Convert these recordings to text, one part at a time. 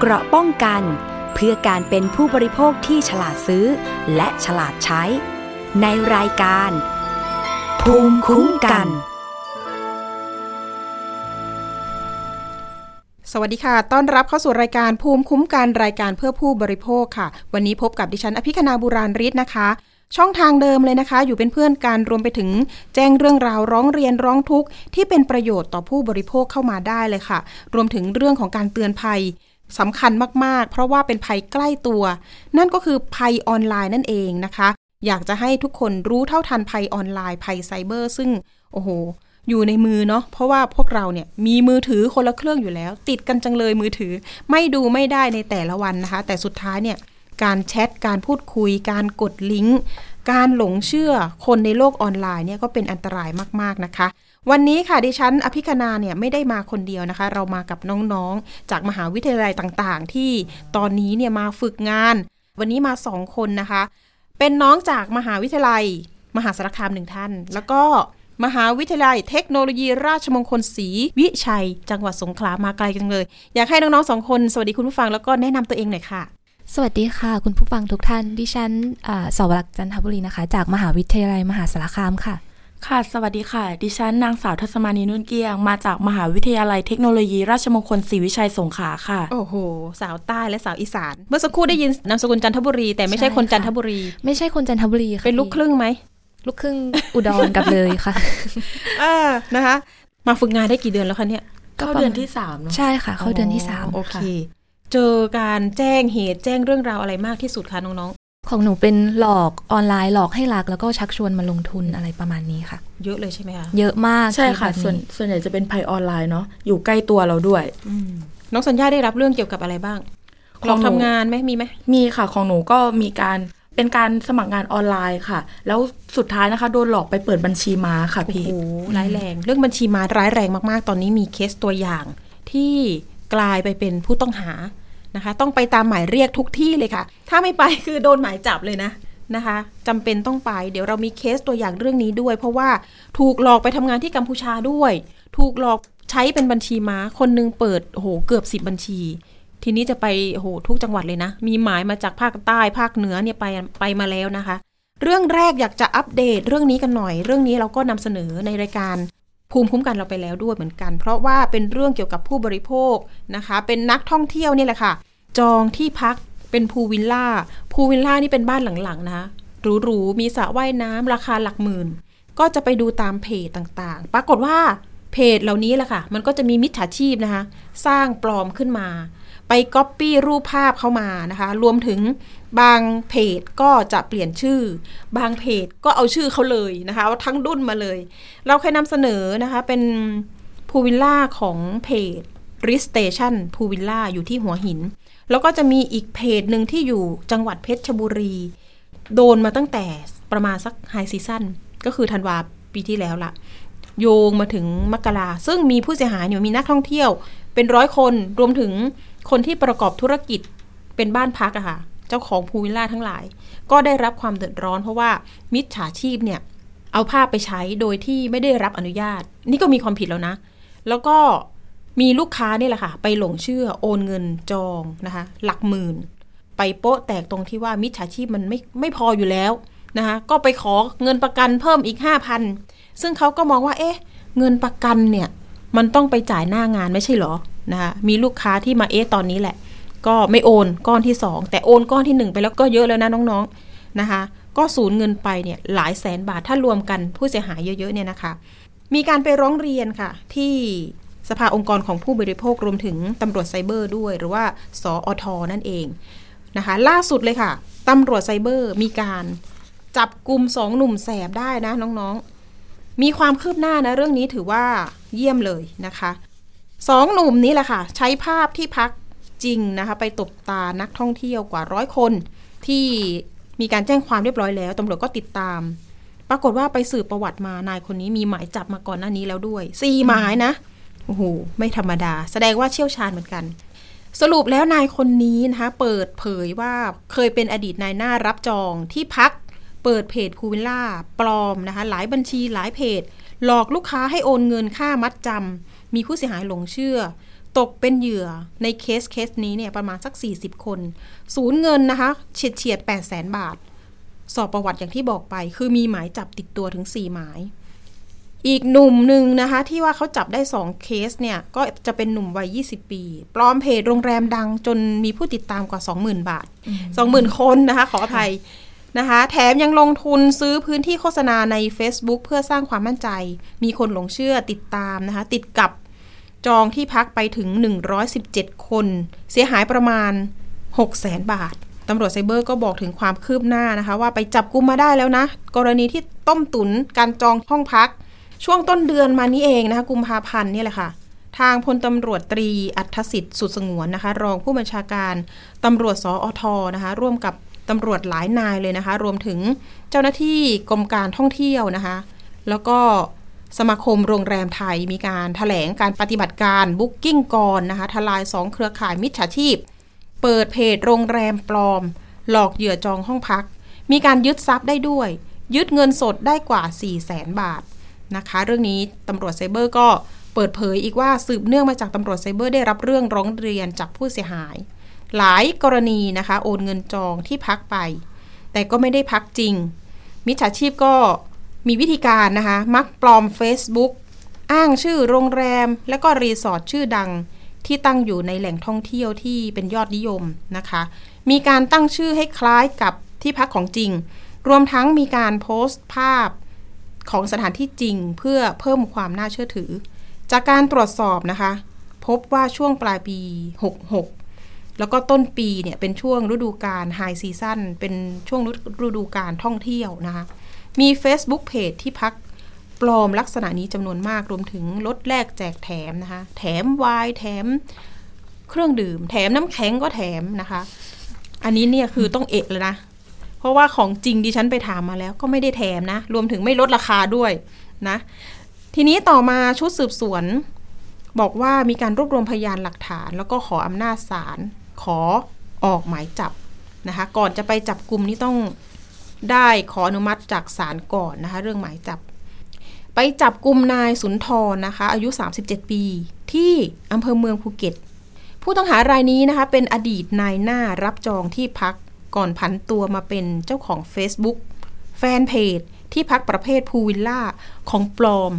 เกราะป้องกัน เพื่อการเป็นผู้บริโภคที่ฉลาดซื้อ และฉลาดใช้ ในรายการ ภูมิคุ้มกัน สวัสดีค่ะ ต้อนรับเข้าสู่รายการภูมิคุ้มกันรายการเพื่อผู้บริโภคค่ะ วันนี้พบกับดิฉันอภิคณาบุราริศนะคะช่องทางเดิมเลยนะคะ อยู่เป็นเพื่อนกันรวมไปถึงแจ้งเรื่องราวร้องเรียนร้องทุกข์ที่เป็นประโยชน์ต่อผู้บริโภคเข้ามาได้เลยค่ะ รวมถึงเรื่องของการเตือนภัย สำคัญมากๆ เพราะว่าเป็นภัยใกล้ตัว นั่นก็คือภัยออนไลน์นั่นเองนะคะ อยากจะให้ทุกคนรู้เท่าทันภัยออนไลน์ภัยไซเบอร์ ซึ่งโอ้โห อยู่ในมือเนาะเพราะว่าพวกเราเนี่ยมีมือถือคนละเครื่องอยู่แล้ว ติดกันจังเลยมือถือ ไม่ดูไม่ได้ในแต่ละวันนะคะ แต่สุดท้ายเนี่ยการแชทการพูดคุย การกดลิงก์การหลงเชื่อคนในโลกออนไลน์เนี่ยก็เป็นอันตรายมากๆนะคะ วันนี้ค่ะดิฉันอภิคณาเนี่ยไม่ได้มาคนเดียวนะคะ เรามากับน้องๆ จากมหาวิทยาลัยต่างๆ ที่ตอนนี้เนี่ยมาฝึกงาน วันนี้มาสองคนนะคะ เป็นน้องจากมหาวิทยาลัย มหาสารคามหนึ่งท่าน แล้วก็มหาวิทยาลัยเทคโนโลยีราชมงคลศรีวิชัย จังหวัดสงขลามาไกลจังเลย อยากให้น้องๆสองคนสวัสดีคุณผู้ฟังแล้วก็แนะนำตัวเองหน่อยค่ะ สวัสดีค่ะ คุณผู้ฟังทุกท่านดิฉันสวรักษ์จันทบุรีนะคะ จากมหาวิทยาลัยมหาสารคามค่ะ ค่ะ สวัสดีค่ะ ดิฉันนางสาวทัศมานีนุ่นเกียง มาจากมหาวิทยาลัยเทคโนโลยี ราชมงคลศรีวิชัยสงขลาค่ะ โอ้โห สาวใต้และสาวอีสาน เมื่อสักครู่ได้ยินนามสกุลจันทบุรี แต่ไม่ใช่คนจันทบุรี ไม่ใช่คนจันทบุรีค่ะ เป็นลูกครึ่งไหม ลูกครึ่งอุดรกับเลยค่ะอ่านะคะ มาฝึกงานได้กี่เดือนแล้วคะเนี่ยก็เดือนที่สามใช่ค่ะ เข้าเดือนที่สามโอเค เจอการแจ้งเหตุแจ้งเรื่องราวอะไรมากที่สุดคะน้อง ของหนูเป็นหลอกออนไลน์หลอกให้รักแล้วก็ชักชวนมาลงทุนอะไรประมาณนี้ค่ะๆเยอะเลยใช่ไหมคะเยอะมากใช่ค่ะแบบส่วนนี้ส่วนใหญ่จะเป็นภัยออนไลน์เนาะอยู่ใกล้ตัวเราด้วยอืมน้องสัญญาได้รับเรื่องเกี่ยวกับอะไรบ้างของลองหนูทำงานไหมมีไหมมีค่ะของหนูก็มีการเป็นการสมัครงานออนไลน์ค่ะ แล้วสุดท้ายนะคะโดนหลอกไปเปิดบัญชีม้าค่ะโอ้พี่โหร้ายแรง เรื่องบัญชีม้าร้ายแรงมากๆ ตอนนี้มีเคสตัวอย่างที่กลายไปเป็นผู้ต้องหา นะคะ ต้องไปตามหมายเรียกทุกที่เลยค่ะ ถ้าไม่ไปคือโดนหมายจับเลยนะนะคะจำเป็นต้องไป เดี๋ยวเรามีเคสตัวอย่างเรื่องนี้ด้วย เพราะว่าถูกหลอกไปทำงานที่กัมพูชาด้วย ถูกหลอกใช้เป็นบัญชีม้า คนนึงเปิดโหเกือบสิบบัญชี ทีนี้จะไปโอ้โหทุกจังหวัดเลยนะ มีหมายมาจากภาคใต้ภาคเหนือเนี่ยไปไปมาแล้วนะคะ เรื่องแรกอยากจะอัปเดตเรื่องนี้กันหน่อย เรื่องนี้เราก็นำเสนอในรายการ ภูมิคุ้มกันเราไปแล้วด้วยเหมือนกัน เพราะว่าเป็นเรื่องเกี่ยวกับผู้บริโภคนะคะ เป็นนักท่องเที่ยวนี่แหละค่ะ จองที่พักเป็นพูวิลล่าพูวิลล่านี่เป็นบ้านหลังๆนะหรูๆมีสระว่ายน้ำราคาหลักหมื่น ก็จะไปดูตามเพจต่างๆ ปรากฏว่าเพจเหล่านี้แหละค่ะ มันก็จะมีมิจฉาชีพนะคะ สร้างปลอมขึ้นมา ไปก๊อปปี้รูปภาพเข้ามานะคะ รวมถึง บางเพจก็จะเปลี่ยนชื่อ บางเพจก็เอาชื่อเขาเลยนะคะเอาทั้งดุนมาเลย เราเคยนำเสนอนะคะเป็นพูวิลล่าของเพจ r i s Station พูวิลล่าอยู่ที่หัวหิน แล้วก็จะมีอีกเพจหนึ่งที่อยู่จังหวัดเพชรบุรี โดนมาตั้งแต่ประมาณสักไฮซีซั่นก็คือธันวาปีที่แล้วละโยงมาถึงมกราซึ่งมีผู้เสียหายเนี่ยมีนักท่องเที่ยว เป็นร้อยคนรวมถึงคนที่ประกอบธุรกิจเป็นบ้านพักอะค่ะ เจ้าของพูวิลล่าทั้งหลาย ก็ได้รับความเดือดร้อนเพราะว่ามิจฉาชีพเนี่ยเอาภาพไปใช้โดยที่ไม่ได้รับอนุญาต นี่ก็มีความผิดแล้วนะ แล้วก็มีลูกค้านี่แหละค่ะ ไปหลงเชื่อโอนเงินจองนะคะ หลักหมื่น ไปโป๊ะแตกตรงที่ว่ามิจฉาชีพมันไม่ไม่พออยู่แล้วนะคะ ก็ไปขอเงินประกันเพิ่มอีก 5,000 ซึ่งเขาก็มองว่า เอ๊ะ เงินประกันเนี่ย มันต้องไปจ่ายหน้างานไม่ใช่หรอนะคะมีลูกค้าที่มาเอ๊ะตอนนี้แหละ ก็ไม่โอนก้อนที่ 2 แต่โอนก้อนที่ 1 ไปแล้วก็เยอะแล้วนะน้องๆนะคะ ก็สูญเงินไปเนี่ยหลายแสนบาทถ้ารวมกันผู้เสียหายเยอะๆเนี่ยนะคะ มีการไปร้องเรียนค่ะ ที่สภาองค์กรของผู้บริโภครวมถึงตำรวจไซเบอร์ด้วย หรือว่าสออทนั่นเองนะคะ ล่าสุดเลยค่ะตำรวจไซเบอร์มีการจับกลุ่มสองหนุ่มแสบได้นะน้องๆ มีความคืบหน้านะเรื่องนี้ถือว่าเยี่ยมเลยนะคะสองหนุ่มนี้แหละค่ะ ใช้ภาพที่พัก จริงนะคะ ไปตบตานักท่องเที่ยวกว่าร้อยคน ที่มีการแจ้งความเรียบร้อยแล้วตำรวจก็ติดตาม ปรากฏว่าไปสืบประวัติมานายคนนี้มีหมายจับมาก่อนหน้านี้แล้วด้วยสี่หมายนะโอ้โหไม่ธรรมดา แสดงว่าเชี่ยวชาญเหมือนกัน สรุปแล้วนายคนนี้นะคะเปิดเผยว่าเคยเป็นอดีตนายหน้ารับจองที่พักเปิดเพจพูวิลล่าปลอมนะคะ หลายบัญชีหลายเพจ หลอกลูกค้าให้โอนเงินค่ามัดจำมีผู้เสียหายหลงเชื่อ ตกเป็นเหยื่อในเคสเคสนี้เนี่ยประมาณสัก 40 คน สูญเงินนะคะเฉียดเฉียด8 0 0แสนบาท สอบประวัติอย่างที่บอกไป คือมีหมายจับติดตัวถึง 4 หมาย อีกหนุ่มหนึ่งนะคะที่ว่าเขาจับได้ 2 เคสเนี่ย ก็จะเป็นหนุ่มวัย 20 ปี ปลอมเพจโรงแรมดังจนมีผู้ติดตามกว่า 20,000 บาท 20,000 คนนะคะ ขออภัยนะคะแถมยังลงทุนซื้อพื้นที่โฆษณาใน Facebook เพื่อสร้างความมั่นใจ มีคนหลงเชื่อติดตามนะคะ ติดกับ จองที่พักไปถึง 117 คน เสียหายประมาณ 6 0 0 0 0 0บาทตำรวจไซเบอร์ก็บอกถึงความคืบหน้านะคะ ว่าไปจับกุมมาได้แล้วนะ กรณีที่ต้มตุนการจองห้องพัก ช่วงต้นเดือนมานี้เองนะคะ กุมภาพันธ์นี่แหละค่ะ ทางพลตำรวจตรีอัธสิทธิ์สุดสงวนนะคะ รองผู้บัญชาการตำรวจสออทนะคะ ร่วมกับตำรวจหลายนายเลยนะคะ รวมถึงเจ้าหน้าที่กรมการท่องเที่ยวนะคะ แล้วก็ สมาคมโรงแรมไทยมีการถแถลงการปฏิบัติการบุ๊กกิ้งก่อนนะคะทลาย 2 เครือข่ายมิจฉาชีพ เปิดเพจโรงแรมปลอม หลอกเหยื่อจองห้องพัก มีการยึดทรัพย์ได้ด้วย ยึดเงินสดได้กว่า 4 0 0แสนบาทนะคะ เรื่องนี้ตำรวจไซเบอร์ก็เปิดเผยอีกว่าสืบเนื่องมาจากตำรวจไซเบอร์ได้รับเรื่องร้องเรียนจากผู้เสียหาย หลายกรณีนะคะ โอนเงินจองที่พักไป แต่ก็ไม่ได้พักจริง มิจฉาชีพก็ มีวิธีการนะคะ มักปลอม Facebook อ้างชื่อโรงแรม และก็รีสอร์ทชื่อดังที่ตั้งอยู่ในแหล่งท่องเที่ยวที่เป็นยอดนิยมนะคะ มีการตั้งชื่อให้คล้ายกับที่พักของจริง รวมทั้งมีการโพสต์ภาพของสถานที่จริงเพื่อเพิ่มความน่าเชื่อถือ จากการตรวจสอบนะคะ พบว่าช่วงปลายปี 66 แล้วก็ต้นปีเนี่ยเป็นช่วงฤดูกาลไฮซีซั่นเป็นช่วงฤดูกาลท่องเที่ยวนะคะ มี Facebook Page ที่พักปลอมลักษณะนี้จำนวนมากรวมถึงลดแลกแจกแถมนะคะ แถมไวน์แถมเครื่องดื่ม แถมน้ำแข็งก็แถมนะคะ อันนี้เนี่ยคือต้องเอกเลยนะ เพราะว่าของจริงดิฉันไปถามมาแล้วก็ไม่ได้แถมนะ รวมถึงไม่ลดราคาด้วยนะ ทีนี้ต่อมาชุดสืบสวน บอกว่ามีการรวบรวมพยานหลักฐาน แล้วก็ขออำนาจศาลขอออกหมายจับนะคะ ก่อนจะไปจับกลุ่มนี่ต้อง ได้ขออนุมัติจากศาลก่อนนะคะเรื่องหมายจับ ไปจับกลุ่มนายสุนทรนะคะ อายุ 37 ปี ที่อำเภอเมืองภูเก็ต ผู้ต้องหารายนี้นะคะ เป็นอดีตนายหน้ารับจองที่พักก่อนผันตัวมาเป็นเจ้าของ Facebook แฟนเพจที่พักประเภทพูวิลล่าของปลอม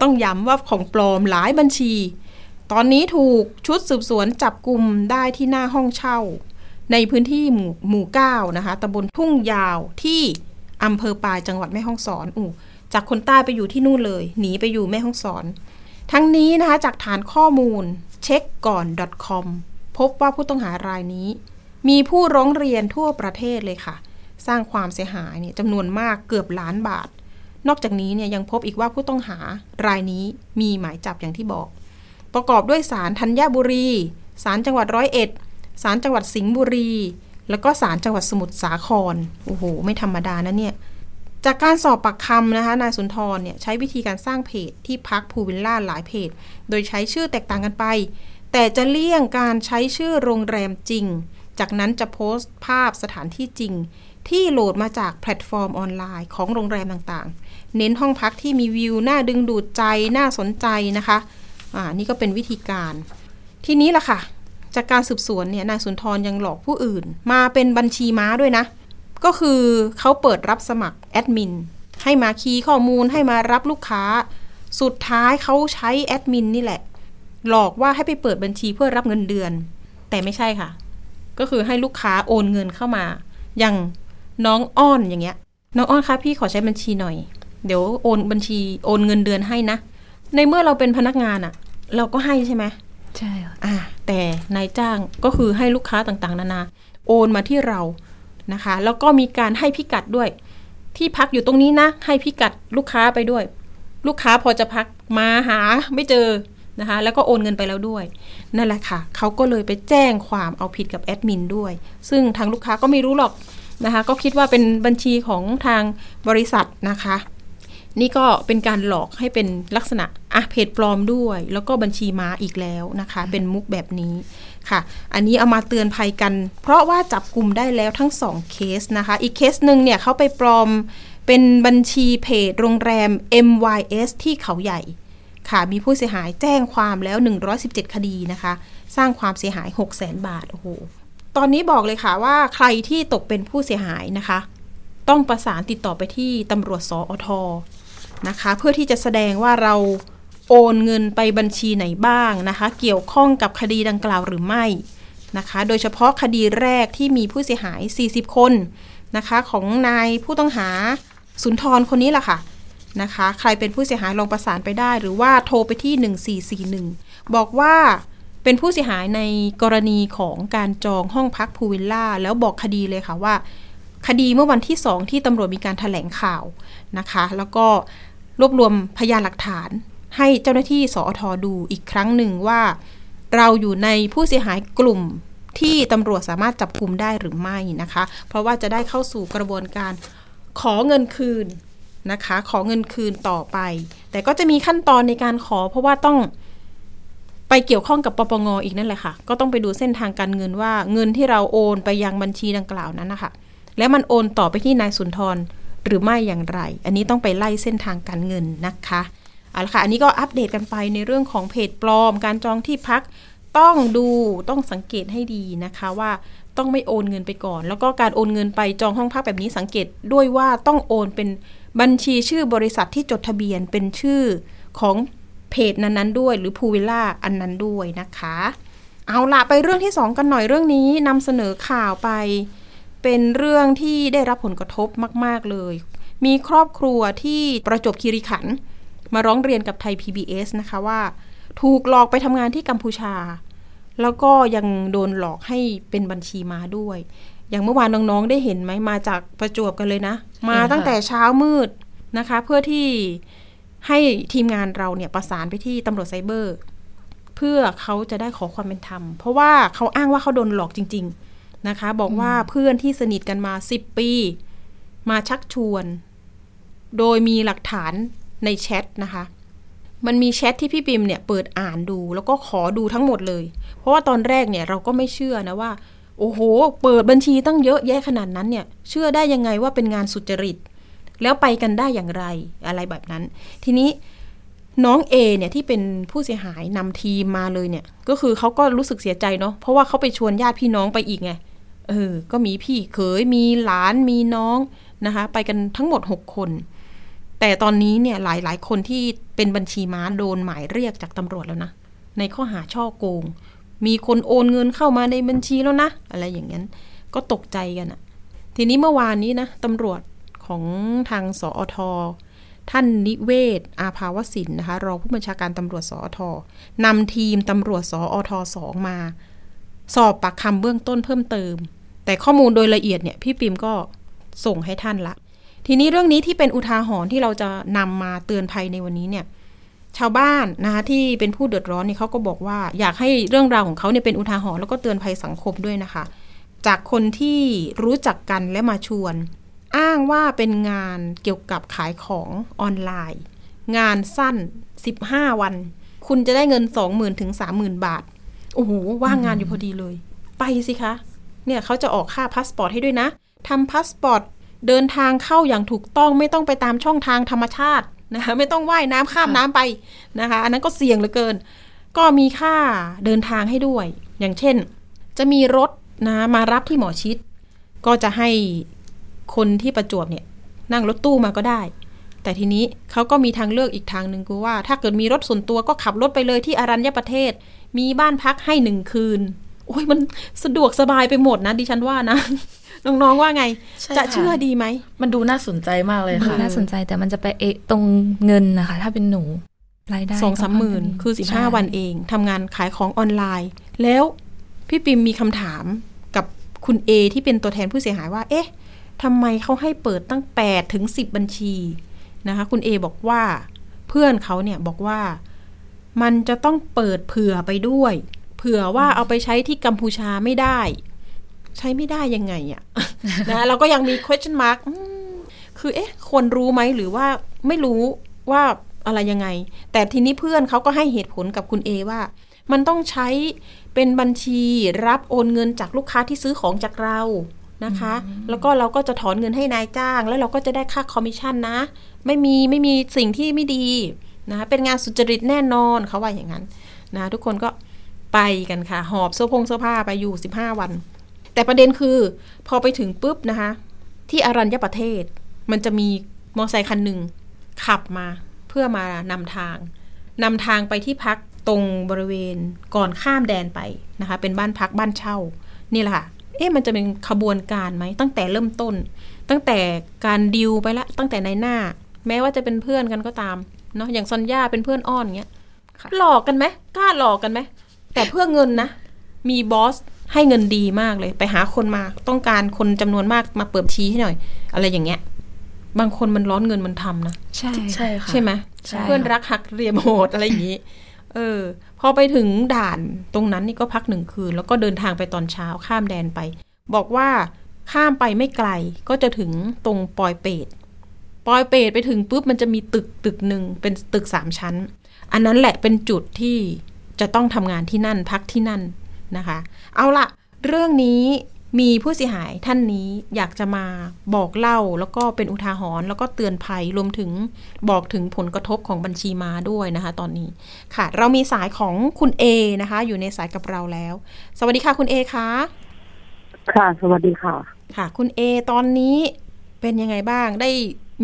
ต้องย้ำว่าของปลอมหลายบัญชี ตอนนี้ถูกชุดสืบสวนจับกลุ่มได้ที่หน้าห้องเช่า ในพื้นที่หมู่หมู่เก้านะคะตำบลทุ่งยาวที่อำเภอปายจังหวัดแม่ฮ่องสอนอูจากคนใต้ไปอยู่ที่นู่นเลย หนีไปอยู่แม่ฮ่องสอน ทั้งนี้นะคะจากฐานข้อมูลเช็คก่อน .com พบว่าผู้ต้องหารายนี้ มีผู้ร้องเรียนทั่วประเทศเลยค่ะ สร้างความเสียหายเนี่ยจำนวนมากเกือบล้านบาท นอกจากนี้เนี่ยยังพบอีกว่าผู้ต้องหารายนี้มีหมายจับอย่างที่บอก ประกอบด้วยสารธัญบุรี สารจังหวัดร้อยเอ็ด ศาลจังหวัดสิงห์บุรี แล้วก็ศาลจังหวัดสมุทรสาคร โอ้โห ไม่ธรรมดานะเนี่ย จากการสอบปากคำนะคะ นายสุนทรเนี่ยใช้วิธีการสร้างเพจที่พักพูลวิลล่าหลายเพจ โดยใช้ชื่อแตกต่างกันไป แต่จะเลี่ยงการใช้ชื่อโรงแรมจริง จากนั้นจะโพสต์ภาพสถานที่จริง ที่โหลดมาจากแพลตฟอร์มออนไลน์ของโรงแรมต่างๆ เน้นห้องพักที่มีวิวน่าดึงดูดใจ น่าสนใจนะคะ อ่า นี่ก็เป็นวิธีการ ทีนี้ล่ะค่ะ จากการสืบสวนเนี่ยนายสุนทรยังหลอกผู้อื่น มาเป็นบัญชีม้าด้วยนะ ก็คือเขาเปิดรับสมัครแอดมินให้มาคีย์ข้อมูลให้มารับลูกค้า สุดท้ายเขาใช้แอดมินนี่แหละ หลอกว่าให้ไปเปิดบัญชีเพื่อรับเงินเดือน แต่ไม่ใช่ค่ะ ก็คือให้ลูกค้าโอนเงินเข้ามา อย่างน้องอ้อนอย่างเงี้ย น้องอ้อนคะพี่ขอใช้บัญชีหน่อย เดี๋ยวโอนบัญชีโอนเงินเดือนให้นะ ในเมื่อเราเป็นพนักงานอะเราก็ให้ใช่ไหม ใช่ค่ะแต่นายจ้างก็คือให้ลูกค้าต่างๆ นานา โอนมาที่เรานะคะ แล้วก็มีการให้พิกัดด้วย ที่พักอยู่ตรงนี้นะ ให้พิกัดลูกค้าไปด้วย ลูกค้าพอจะพักมาหาไม่เจอนะคะ แล้วก็โอนเงินไปแล้วด้วย นั่นแหละค่ะ เขาก็เลยไปแจ้งความเอาผิดกับแอดมินด้วย ซึ่งทางลูกค้าก็ไม่รู้หรอกนะคะ ก็คิดว่าเป็นบัญชีของทางบริษัทนะคะ นี่ก็เป็นการหลอกให้เป็นลักษณะอะเพจปลอมด้วย แล้วก็บัญชีม้าอีกแล้วนะคะ เป็นมุกแบบนี้ค่ะ อันนี้เอามาเตือนภัยกัน เพราะว่าจับกลุ่มได้แล้วทั้งสองเคสนะคะ อีกเคสหนึ่งเนี่ยเขาไปปลอมเป็นบัญชีเพจโรงแรม MYS ที่เขาใหญ่ค่ะ มีผู้เสียหายแจ้งความแล้ว 117 คดีนะคะ สร้างความเสียหาย 6 0 0 0 0 0บาท โอ้โห ตอนนี้บอกเลยค่ะว่าใครที่ตกเป็นผู้เสียหายนะคะ ต้องประสานติดต่อไปที่ตำรวจสอท นะคะ เพื่อที่จะแสดงว่าเราโอนเงินไปบัญชีไหนบ้างนะคะ เกี่ยวข้องกับคดีดังกล่าวหรือไม่นะคะ โดยเฉพาะคดีแรกที่มีผู้เสียหาย 40 คนนะคะ ของนายผู้ต้องหาสุนทรคนนี้แหละค่ะนะคะ ใครเป็นผู้เสียหายลองประสานไปได้ หรือว่าโทรไปที่ 1441 บอกว่าเป็นผู้เสียหายในกรณีของการจองห้องพักพูวิลล่า แล้วบอกคดีเลยค่ะว่า คดีเมื่อวันที่สองที่ตำรวจมีการถแถลงข่าว นะคะ แล้วก็รวบรวมพยานหลักฐานให้เจ้าหน้าที่สอทอดูอีกครั้งหนึ่งว่า เราอยู่ในผู้เสียหายกลุ่มที่ตำรวจสามารถจับกลุ่มได้หรือไม่นะคะ เพราะว่าจะได้เข้าสู่กระบวนการขอเงินคืนนะคะ ขอเงินคืนต่อไป แต่ก็จะมีขั้นตอนในการขอ เพราะว่าต้องไปเกี่ยวข้องกับปปงอีกนั่นแหละค่ะ ก็ต้องไปดูเส้นทางการเงินว่าเงินที่เราโอนไปยังบัญชีดังกล่าวนั้นนะคะ และมันโอนต่อไปที่นายสุนทร หรือไม่อย่างไร อันนี้ต้องไปไล่เส้นทางการเงินนะคะเอาละค่ะอันนี้ก็อัปเดตกันไปในเรื่องของเพจปลอม การจองที่พักต้องดูต้องสังเกตให้ดีนะคะว่าต้องไม่โอนเงินไปก่อน แล้วก็การโอนเงินไปจองห้องพักแบบนี้สังเกตด้วยว่าต้องโอนเป็นบัญชีชื่อบริษัทที่จดทะเบียนเป็นชื่อของเพจนั้นๆด้วย หรือพูวิลล่าอันนั้นด้วยนะคะ เอาละไปเรื่องที่ 2 กันหน่อยเรื่องนี้นำเสนอข่าวไป เป็นเรื่องที่ได้รับผลกระทบมาก ๆ เลย มีครอบครัวที่ประจบคีรีขันธ์มาร้องเรียนกับไทย PBS นะคะว่า ถูกหลอกไปทำงานที่กัมพูชา แล้วก็ยังโดนหลอกให้เป็นบัญชีมาด้วย อย่างเมื่อวานน้อง ๆ ได้เห็นไหมมาจากประจวบกันเลยนะ มาตั้งแต่เช้ามืดนะคะ เพื่อที่ให้ทีมงานเราเนี่ยประสานไปที่ตำรวจไซเบอร์ เพื่อเขาจะได้ขอความเป็นธรรม เพราะว่าเขาอ้างว่าเขาโดนหลอกจริง ๆ นะคะ บอกว่าเพื่อนที่สนิทกันมาสิบปี มาชักชวน โดยมีหลักฐานในแชทนะคะ มันมีแชทที่พี่ปิมเนี่ยเปิดอ่านดู แล้วก็ขอดูทั้งหมดเลย เพราะว่าตอนแรกเนี่ยเราก็ไม่เชื่อนะว่า โอ้โห เปิดบัญชีตั้งเยอะแยะขนาดนั้นเนี่ย เชื่อได้ยังไงว่าเป็นงานสุจริต แล้วไปกันได้อย่างไรอะไรแบบนั้น ทีนี้ น้องเอเนี่ยที่เป็นผู้เสียหายนำทีมมาเลยเนี่ย ก็คือเขาก็รู้สึกเสียใจเนาะเพราะว่าเขาไปชวนญาติพี่น้องไปอีกไงเออ ก็มีพี่เขยมีหลานมีน้องนะคะ ไปกันทั้งหมดหกคน แต่ตอนนี้เนี่ยหลายหลายคนที่เป็นบัญชีม้าโดนหมายเรียกจากตำรวจแล้วนะ ในข้อหาช่อโกง มีคนโอนเงินเข้ามาในบัญชีแล้วนะ อะไรอย่างนั้น ก็ตกใจกันอะทีนี้เมื่อวานนี้นะตำรวจของทางสอท ท่านนิเวศ อาภาวสินนะคะ รองผู้บัญชาการตำรวจสอทนำทีมตำรวจสอทสองมา สอบปากคำเบื้องต้นเพิ่มเติม แต่ข้อมูลโดยละเอียดเนี่ยพี่ปิมก็ส่งให้ท่านละ ทีนี้เรื่องนี้ที่เป็นอุทาหรณ์ที่เราจะนำมาเตือนภัยในวันนี้เนี่ย ชาวบ้านนะคะที่เป็นผู้เดือดร้อนเนี่ยเขาก็บอกว่าอยากให้เรื่องราวของเขาเนี่ยเป็นอุทาหรณ์แล้วก็เตือนภัยสังคมด้วยนะคะ จากคนที่รู้จักกันและมาชวน อ้างว่าเป็นงานเกี่ยวกับขายของออนไลน์ งานสั้น 15 วัน คุณจะได้เงิน 20,000 ถึง 30,000 บาท โอ้โห ว่างงานอยู่พอดีเลย ไปสิคะ เนี่ยเขาจะออกค่าพาสปอร์ตให้ด้วยนะทำพาสปอร์ตเดินทางเข้าอย่างถูกต้องไม่ต้องไปตามช่องทางธรรมชาตินะคะไม่ต้องว่ายน้ำข้ามน้ำไปนะคะ อันนั้นก็เสี่ยงเหลือเกิน ก็มีค่าเดินทางให้ด้วย อย่างเช่น จะมีรถนะมารับที่หมอชิต ก็จะให้ คนที่ประจวบเนี่ยนั่งรถตู้มาก็ได้ แต่ทีนี้เขาก็มีทางเลือกอีกทางหนึ่งคือว่า ถ้าเกิดมีรถส่วนตัวก็ขับรถไปเลยที่อารัญญประเทศ มีบ้านพักให้หนึ่งคืน โอ้ยมันสะดวกสบายไปหมดนะดิฉันว่านะน้องๆว่าไงใช่จะค่ะเชื่อดีไหม มันดูน่าสนใจมากเลยดูค่ะ น่าสนใจแต่มันจะไปเอะตรงเงินนะคะ ถ้าเป็นหนูรายได้สองสามหมื่นก็คือสิบใช่ห้าวันเองทำงานขายของออนไลน์ แล้วพี่ปิมมีคำถามกับคุณเอที่เป็นตัวแทนผู้เสียหายว่า เอ๊ะ ทำไมเขาให้เปิดตั้งแปดถึงสิบบัญชีนะคะ คุณเอบอกว่าเพื่อนเขาเนี่ยบอกว่ามันจะต้องเปิดเผื่อไปด้วย เผื่อว่าเอาไปใช้ที่กัมพูชาไม่ได้ ใช้ไม่ได้ยังไงอะนะเราก็ยังมี question mark คือเอ๊ะควรรู้ไหมหรือว่าไม่รู้ว่าอะไรยังไง แต่ทีนี้เพื่อนเขาก็ให้เหตุผลกับคุณเอว่า มันต้องใช้เป็นบัญชีรับโอนเงินจากลูกค้าที่ซื้อของจากเรา นะคะ แล้วก็เราก็จะถอนเงินให้นายจ้าง แล้วเราก็จะได้ค่าคอมมิชชั่นนะ ไม่มีไม่มีสิ่งที่ไม่ดีนะคะเป็นงานสุจริตแน่นอนเขาว่าอย่างนั้นนะทุกคนก็ไปกันค่ะ หอบเสื้อพงเสื้อผ้าไปอยู่ 15 วัน แต่ประเด็นคือพอไปถึงปุ๊บนะคะ ที่อรัญญประเทศ มันจะมีมอเตอร์ไซค์คันหนึ่งขับมาเพื่อมานำทางนำทางไปที่พักตรงบริเวณก่อนข้ามแดนไปนะคะ เป็นบ้านพักบ้านเช่า นี่แหละค่ะ เอ๊ะมันจะเป็นขบวนการไหมตั้งแต่เริ่มต้น ตั้งแต่การดิวไปละตั้งแต่ในหน้า แม้ว่าจะเป็นเพื่อนกันก็ตามเนาะอย่างซอนย่าเป็นเพื่อนอ้อนเงี้ยค่ะหลอกกันไหมกล้าหลอกกันไหมแต่เพื่อเงินนะ มีบอสให้เงินดีมากเลย ไปหาคนมาต้องการคนจำนวนมากมาเปิดบัญชีให้หน่อย อะไรอย่างเงี้ย บางคนมันร้อนเงินมันทำนะ ใช่ใช่ค่ะใช่ไหมใช่เพื่อนรักหักเรียมโหดอะไรอย่างนี้ เออ พอไปถึงด่านตรงนั้นนี่ก็พักหนึ่งคืน แล้วก็เดินทางไปตอนเช้าข้ามแดนไป บอกว่าข้ามไปไม่ไกลก็จะถึงตรงปอยเปตปอยเปตไปถึงปุ๊บมันจะมีตึกตึกหนึ่งเป็นตึกสามชั้น อันนั้นแหละเป็นจุดที่จะต้องทำงานที่นั่นพักที่นั่นนะคะ เอาละเรื่องนี้ มีผู้เสียหายท่านนี้อยากจะมาบอกเล่า แล้วก็เป็นอุทาหรณ์แล้วก็เตือนภัยรวมถึงบอกถึงผลกระทบของบัญชีมาด้วยนะคะ ตอนนี้ค่ะ เรามีสายของคุณเอนะคะ อยู่ในสายกับเราแล้ว สวัสดีค่ะคุณเอคะค่ะสวัสดีค่ะ ค่ะ คุณเอตอนนี้เป็นยังไงบ้างได้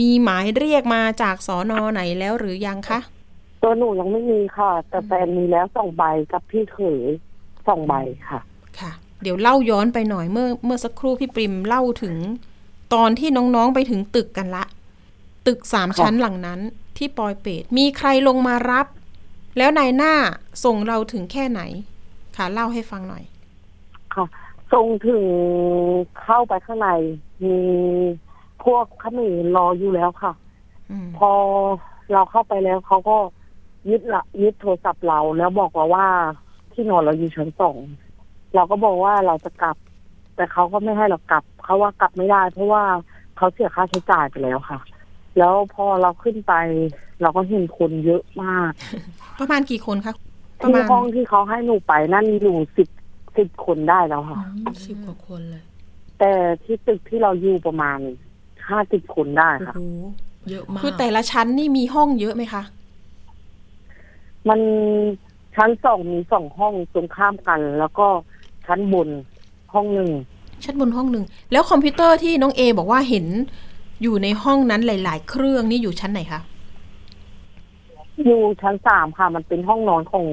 มีหมายเรียกมาจากสอนอไหนแล้วหรือยังคะตัวหนูยังไม่มีค่ะ แต่แฟนมีแล้วสองใบกับพี่เขยสองใบค่ะ ค่ะ เดี๋ยวเล่าย้อนไปหน่อยเมื่อเมื่อสักครู่พี่ปริมเล่าถึง ตอนที่น้องๆไปถึงตึกกันละ ตึกสามค่ะชั้นหลังนั้น ที่ปอยเปตมีใครลงมารับ แล้วนายหน้าส่งเราถึงแค่ไหนค่ะเล่าให้ฟังหน่อย ค่ะทรงถึงเข้าไปข้างในมีพวกเขมรรออยู่แล้วค่ะอืมพอเราเข้าไปแล้วเขาก็ยึดละยึดโทรศัพท์เราแล้วบอกเราว่าที่นอนเราอยู่ชั้นสอง เราก็บอกว่าเราจะกลับ แต่เขาก็ไม่ให้เรากลับเขาว่ากลับไม่ได้ เพราะว่าเขาเสียค่าใช้จ่ายไปแล้วค่ะ แล้วพอเราขึ้นไป เราก็เห็นคนเยอะมาก ประมาณกี่คนคะประที่มาณห้องที่เขาให้หนูไปนั่นอยู่สิบสิบคนได้แล้วค่ะ สิบกว่าคนเลยแต่ที่ตึกที่เราอยู่ประมาณห้าสิบคนได้โอ้ค่ะ โหเยอะมากคือแต่ละชั้นนี่มีห้องเยอะไหมคะ มันชั้นสองมีสองห้องตรงข้ามกัน แล้วก็ ชั้นบนห้องหนึ่งชั้นบนห้องหนึ่งแล้วคอมพิวเตอร์ที่น้องเอบอกว่าเห็นอยู่ในห้องนั้นหลาย ๆ เครื่องนี่อยู่ชั้นไหนคะอยู่ชั้นสามค่ะ มันเป็นห้องนอนของ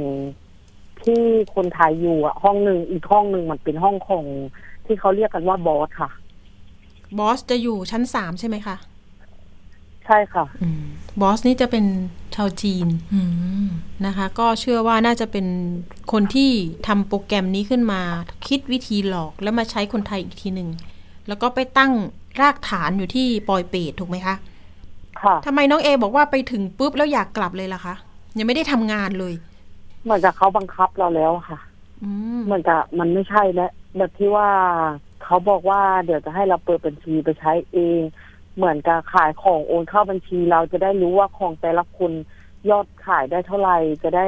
ที่คนไทยอยู่อะ ห้องหนึ่งอีกห้องหนึ่งมันเป็นห้องของที่เขาเรียกกันว่าบอสค่ะ บอสจะอยู่ชั้นสามใช่ไหมคะ ใช่ค่ะบอสนี่จะเป็นชาวจีนอืมนะคะ ก็เชื่อว่าน่าจะเป็นคนที่ทำโปรแกรมนี้ขึ้นมา คิดวิธีหลอกแล้วมาใช้คนไทยอีกทีหนึ่ง แล้วก็ไปตั้งรากฐานอยู่ที่ปอยเปตถูกไหมคะ ค่ะทำไมน้องเอบอกว่าไปถึงปุ๊บแล้วอยากกลับเลยล่ะคะ ยังไม่ได้ทำงานเลย เหมือนกับเขาบังคับเราแล้วค่ะอืมเหมือนกับมันไม่ใช่แล้วแบบที่ว่าเขาบอกว่าเดี๋ยวจะให้เราเปิดบัญชีไปใช้เอง เหมือนกับขายของโอนเข้าบัญชี เราจะได้รู้ว่าของแต่ละคนยอดขายได้เท่าไหร่จะได้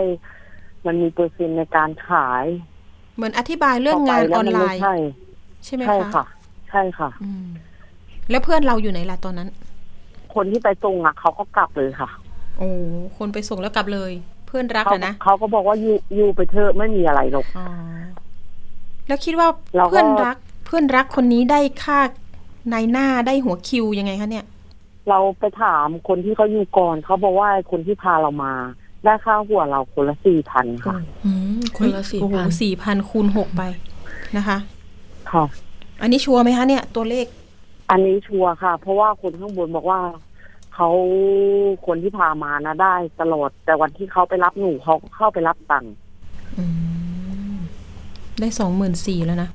มันมีเปอร์เซ็นต์ในการขายเหมือนอธิบายเรื่องงานออนไลน์ ใช่ใช่ไหมใช่คะค่ะ ใช่ค่ะอืมแล้วเพื่อนเราอยู่ไหนล่ะตอนนั้น คนที่ไปส่งอะเขาก็กลับเลยค่ะโอ้คนไปส่งแล้วกลับเลย เพื่อนรักเขาอะนะ เขาก็บอกว่าอยู่อยู่ไปเถอะไม่มีอะไรหรอกอ๋อแล้วคิดว่าเราก็เพื่อนรัก เพื่อนรักคนนี้ได้ค่า นายหน้าได้หัวคิวยังไงคะเนี่ย เราไปถามคนที่เขาอยู่ก่อนเขาบอกว่าคนที่พาเรามา ได้ค่าหัวเราคนละสี่พันค่ะอืมคนละสี่โอ้โหพันสี่พันคูณหกไปนะคะค่ะอันนี้ชัวร์ไหมคะเนี่ย ตัวเลข อันนี้ชัวร์ค่ะ เพราะว่าคนข้างบนบอกว่าเขาคนที่พามานะได้ตลอด แต่วันที่เขาไปรับหนูเขาก็เข้าไปรับตังค์อืมได้สองหมื่นสี่แล้วนะ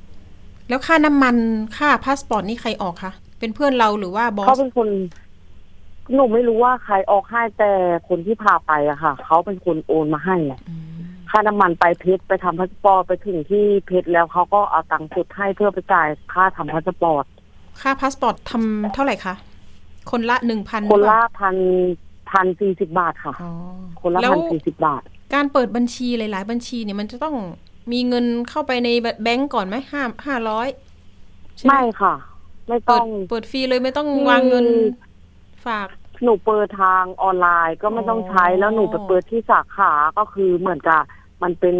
แล้วค่าน้ำมันค่าพาสปอร์ตนี่ใครออกคะเป็นเพื่อนเราหรือว่าบอเขาสเป็นคนหนูไม่รู้ว่าใครออกให้แต่คนที่พาไปอะค่ะเขาเป็นคนโอนมาให้อะอืมค่าน้ำมันไปเพชรไปทำพาสปอร์ตไปถึงที่เพชรแล้วเขาก็เอาตังค์สดให้เพื่อไปจ่ายค่าทำพาสปอร์ตค่าพาสปอร์ตทำเท่าไหร่คะคนละหนึ่งพันคนละพันพันสี่สิบบาทค่ะอ๋อคนละแล้วพันสี่สิบบาท การเปิดบัญชีหลาย ๆ บัญชีเนี่ยมันจะต้อง มีเงินเข้าไปในแบงก์ก่อนไหมห้าห้าร้อยไม่ค่ะ ไม่เปิต้ดองเปิดฟรีเลยไม่ต้องอืมวางเงินฝาก หนูเปิดทางออนไลน์ก็ไม่ต้องใช้อ๋อ แล้วหนูไปเปิดที่สาขาก็คือเหมือนกับมันเป็น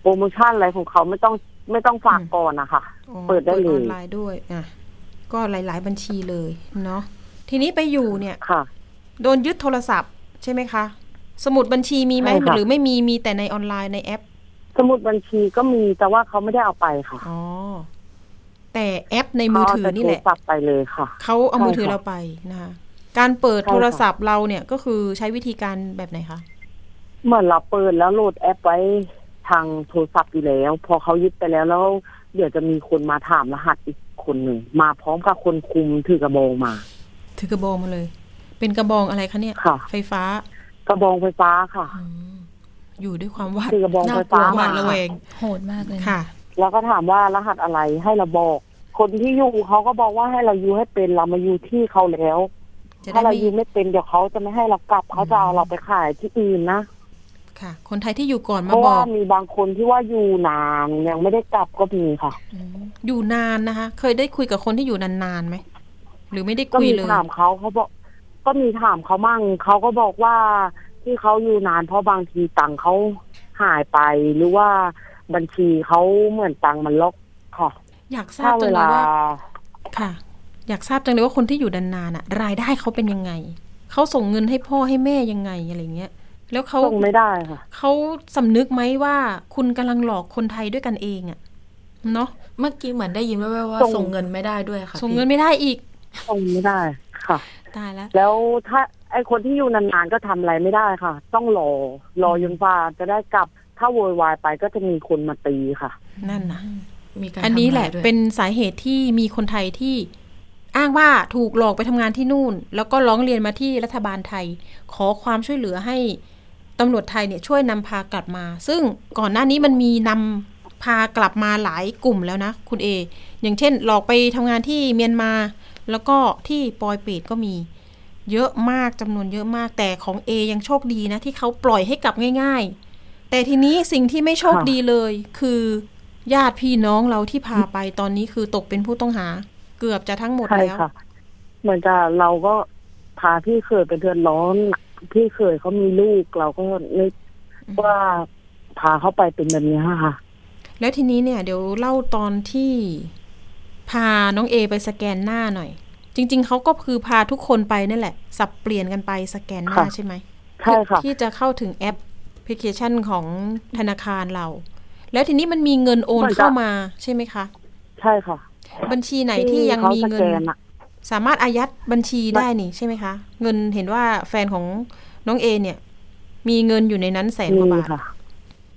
โปรโมชั่นอะไรของเขาไม่ต้องไม่ต้องฝากก่อนนะคะ อ๋อเปิดได้เลย ออนไลน์ด้วยอะก็หลาย ๆ บัญชีเลยเนาะทีนี้ไปอยู่เนี่ย ค่ะ โดนยึดโทรศัพท์ใช่ไหมคะ สมุดบัญชีมีไหมใช่ค่ะ หรือไม่มีมีแต่ในออนไลน์ในแอป สมุดบัญชีก็มีแต่ว่าเขาไม่ได้เอาไปค่ะอ๋อแต่แอปในมือถือนี่แหละเขาเอาแต่โทรศัพท์ไปเลยค่ะเขาเอามือถือใช่ค่ะเราไปนะคะการเปิดใช่ค่ะโทรศัพท์เราเนี่ยก็คือใช้วิธีการแบบไหนคะเหมือนเราเปิดแล้วโหลดแอปไว้ทางโทรศัพท์อยู่แล้ว พอเขายึดไปแล้วแล้วเดี๋ยวจะมีคนมาถามรหัสอีกคนหนึ่งมาพร้อมกับคนคุมถือกระบองมา ถือกระบองมาเลย เป็นกระบองอะไรคะเนี่ยค่ะไฟฟ้า กระบองไฟฟ้าค่ะ อืมอยู่ด้วยความหวาดถือกระบองน่าไฟกลัฟ้าวหวามาดระแวงโหดมากเลยนะค่ะ แล้วก็ถามว่ารหัสอะไรให้เราบอก คนที่อยู่เขาก็บอกว่าให้เราอยู่ให้เป็นเรามาอยู่ที่เขาแล้วจะได้ถ้าเราไม่อยู่ไม่เป็นเดี๋ยวเขาจะไม่ให้เรากลับเขาจะเอาเราไปขายที่อื่นนะค่ะ คนไทยที่อยู่ก่อนเพมาราะบว่าอกมีบางคนที่ว่าอยู่นานยังไม่ได้กลับก็มีค่ะอืมอยู่นานนะคะ เคยได้คุยกับคนที่อยู่นานๆไหมหรือไม่ได้ก็คุยมีเลยถามเขาเขาบอก ก็มีถามเขามั่งเขาก็บอกว่า ที่เขาอยู่นานเพราะบางทีตังค์เขาหายไปหรือว่าบัญชีเขาเหมือนตังค์มันล็อกค่ะ อยากทราถ้าบเวจังเลยลาว่าค่ะ อยากทราบจังเลยว่าคนที่อยู่นานๆอะรายได้เขาเป็นยังไงเขาส่งเงินให้พ่อให้แม่ยังไงอะไรเงี้ย แล้วเขาส่งไม่ได้ค่ะเขาสำนึกไหมว่าคุณกำลังหลอกคนไทยด้วยกันเองอะเนาะเมื่อกี้เหมือนได้ยินแว่วๆว่าส่งส่งเงินไม่ได้ด้วยค่ะ ส่งพี่เงินไม่ได้อีกส่งไม่ได้ค่ะตายแล้ว แล้วถ้า ไอคนที่อยู่นานๆก็ทำอะไรไม่ได้ค่ะ ต้องรอรอจนกว่าจะได้กลับถ้าโวยวายไปก็จะมีคนมาตีค่ะ นั่นนะมีการอันนี้แหละทำร้ายด้วยเป็นสาเหตุที่มีคนไทยที่อ้างว่าถูกหลอกไปทำงานที่นู่น แล้วก็ร้องเรียนมาที่รัฐบาลไทย ขอความช่วยเหลือให้ตำรวจไทยเนี่ยช่วยนำพากลับมา ซึ่งก่อนหน้านี้มันมีนำพากลับมาหลายกลุ่มแล้วนะ คุณเอ อย่างเช่น หลอกไปทำงานที่เมียนมา แล้วก็ที่ปอยเปตก็มี เยอะมากจำนวนเยอะมากแต่ของเอยังโชคดีนะ ที่เขาปล่อยให้กลับง่าย ๆ แต่ทีนี้สิ่งที่ไม่โชคดีเลย คือ ญาติพี่น้องเราที่พาไปตอนนี้คือตกเป็นผู้ต้องหา เกือบจะทั้งหมดใช่แล้วค่ะเหมือนจะเราก็พาพี่เคยไปเดือดร้อนพี่เคยเขามีลูกเราก็นึกว่าพาเขาไปเป็นแบบนี้ค่ะ แล้วทีนี้เนี่ย เดี๋ยวเล่าตอนที่พาน้องเอไปสแกนหน้าหน่อย จริง ๆ เขาก็คือพาทุกคนไปนั่นแหละ สับเปลี่ยนกันไปสแกนหน้าค่ะใช่ไหมใช่ค่ะที่จะเข้าถึงแอปพลิเคชันของธนาคารเรา แล้วทีนี้มันมีเงินโอนเหมือนกับเข้ามาใช่ไหมคะ ใช่ค่ะ บัญชีไหนที่ยังมีเงินขาสแกอะสามารถอายัดบัญชีได้นี่ใช่ไหมคะ เงินเห็นว่าแฟนของน้องเอเนี่ย มีเงินอยู่ในนั้นแสนกมีว่าบาทค่ะ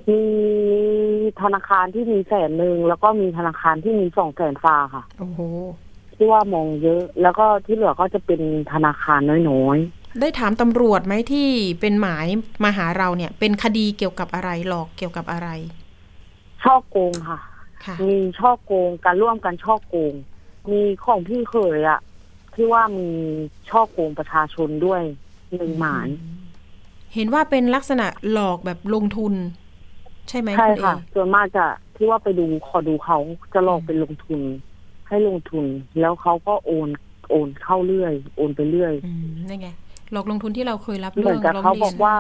มีธนาคารที่มีแสนหนึ่งแล้วก็มีธนาคารที่มีสองแสนฟ้าค่ะ โอ้โห ที่ว่ามองเยอะ แล้วก็ที่เหลือก็จะเป็นธนาคารน้อยได้ถามตำรวจไหมที่เป็นหมายมาหาเราเนี่ย เป็นคดีเกี่ยวกับอะไรหลอกเกี่ยวกับอะไรๆช่อโกงค่ะค่ะ มีช่อโกงการร่วมกันช่อโกง มีของพี่เคยอะที่ว่ามีช่อโกงประชาชนด้วยหนึ่งหมายเห็นว่าเป็นลักษณะหลอกแบบลงทุน ใช่ไหมใช่คุณเอค่ะส่วนมากจะที่ว่าไปดูขอดูเขาจะหลอกเป็นลงทุน ให้ลงทุน แล้วเขาก็โอนโอนเข้าเรื่อย โอนไปเรื่อยอืมนั่นไงหลอกลงทุนที่เราเคยรับเหมืเรื่ออนงกับร้องเขาเรีบยอนกว่า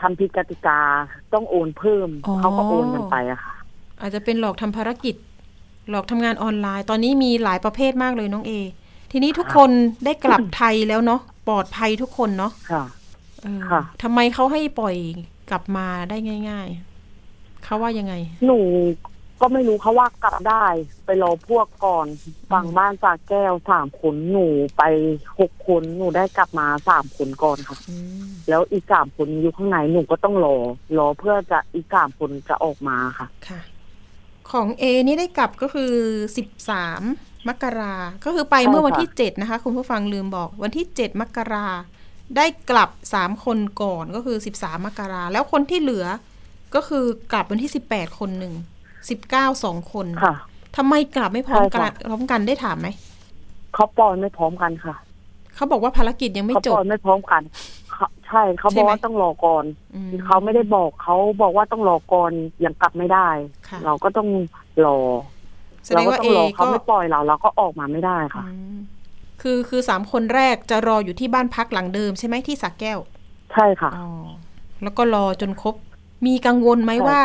ทำผิดกติกาต้องโอนเพิ่มอ๋อเขาก็โอนกันไปอะค่ะ อาจจะเป็นหลอกทำภารกิจ หลอกทำงานออนไลน์ ตอนนี้มีหลายประเภทมากเลยน้องเอ ทีนี้ทุกคนได้กลับไทยแล้วเนาะปลอดภัยทุกคนเนาะค่ะเออค่ะทำไมเขาให้ปล่อยกลับมาได้ง่าย ๆเขาว่ายังไง หนู ก็ไม่รู้เขาว่ากลับได้ ไปรอพวกก่อนฝั่งบ้านจากแก้วสามคนหนูไปหกคนหนูได้กลับมาสามคนก่อนค่ะ อืมแล้วอีกสามคนอยู่ข้างในหนูก็ต้องรอรอเพื่อจะอีกสามคนจะออกมาค่ะ ค่ะ ของเอนี่ได้กลับก็คือสิบสามมกราก็คือไปใช่เมื่อวันค่ะที่เจ็ดนะคะคุณผู้ฟังลืมบอกวันที่เจ็ดมกราได้กลับสามคนก่อนก็คือสิบสามมกราแล้วคนที่เหลือก็คือกลับวันที่สิบแปดคนหนึ่ง สิบเก้าสองคนค่ะทำไมกลับไม่พร้อมใช่กันค่ะพร้อมกันได้ถามไหมเขาปล่อยไม่พร้อมกันค่ะ เขาบอกว่าภารกิจยังไม่เขาจปบล่อยไม่พร้อมกันเขาใช่เขาใช่บอกไหมว่าต้องรอก่อนอืมเขาไม่ได้บอกเขาบอกว่าต้องรอก่อนยังกลับไม่ได้ค่ะเราก็ต้องรอแสดเรางก็ว่าต้อเองรอก็เขาไม่ปล่อยเราเราก็ออกมาไม่ได้ค่ะอืมคืคือคือสามคนแรกจะรออยู่ที่บ้านพักหลังเดิมใช่ไหมที่สักแก้ว ใช่ค่ะอ๋อแล้วก็รอจนครบ มีกังวลไหมใช่ว่า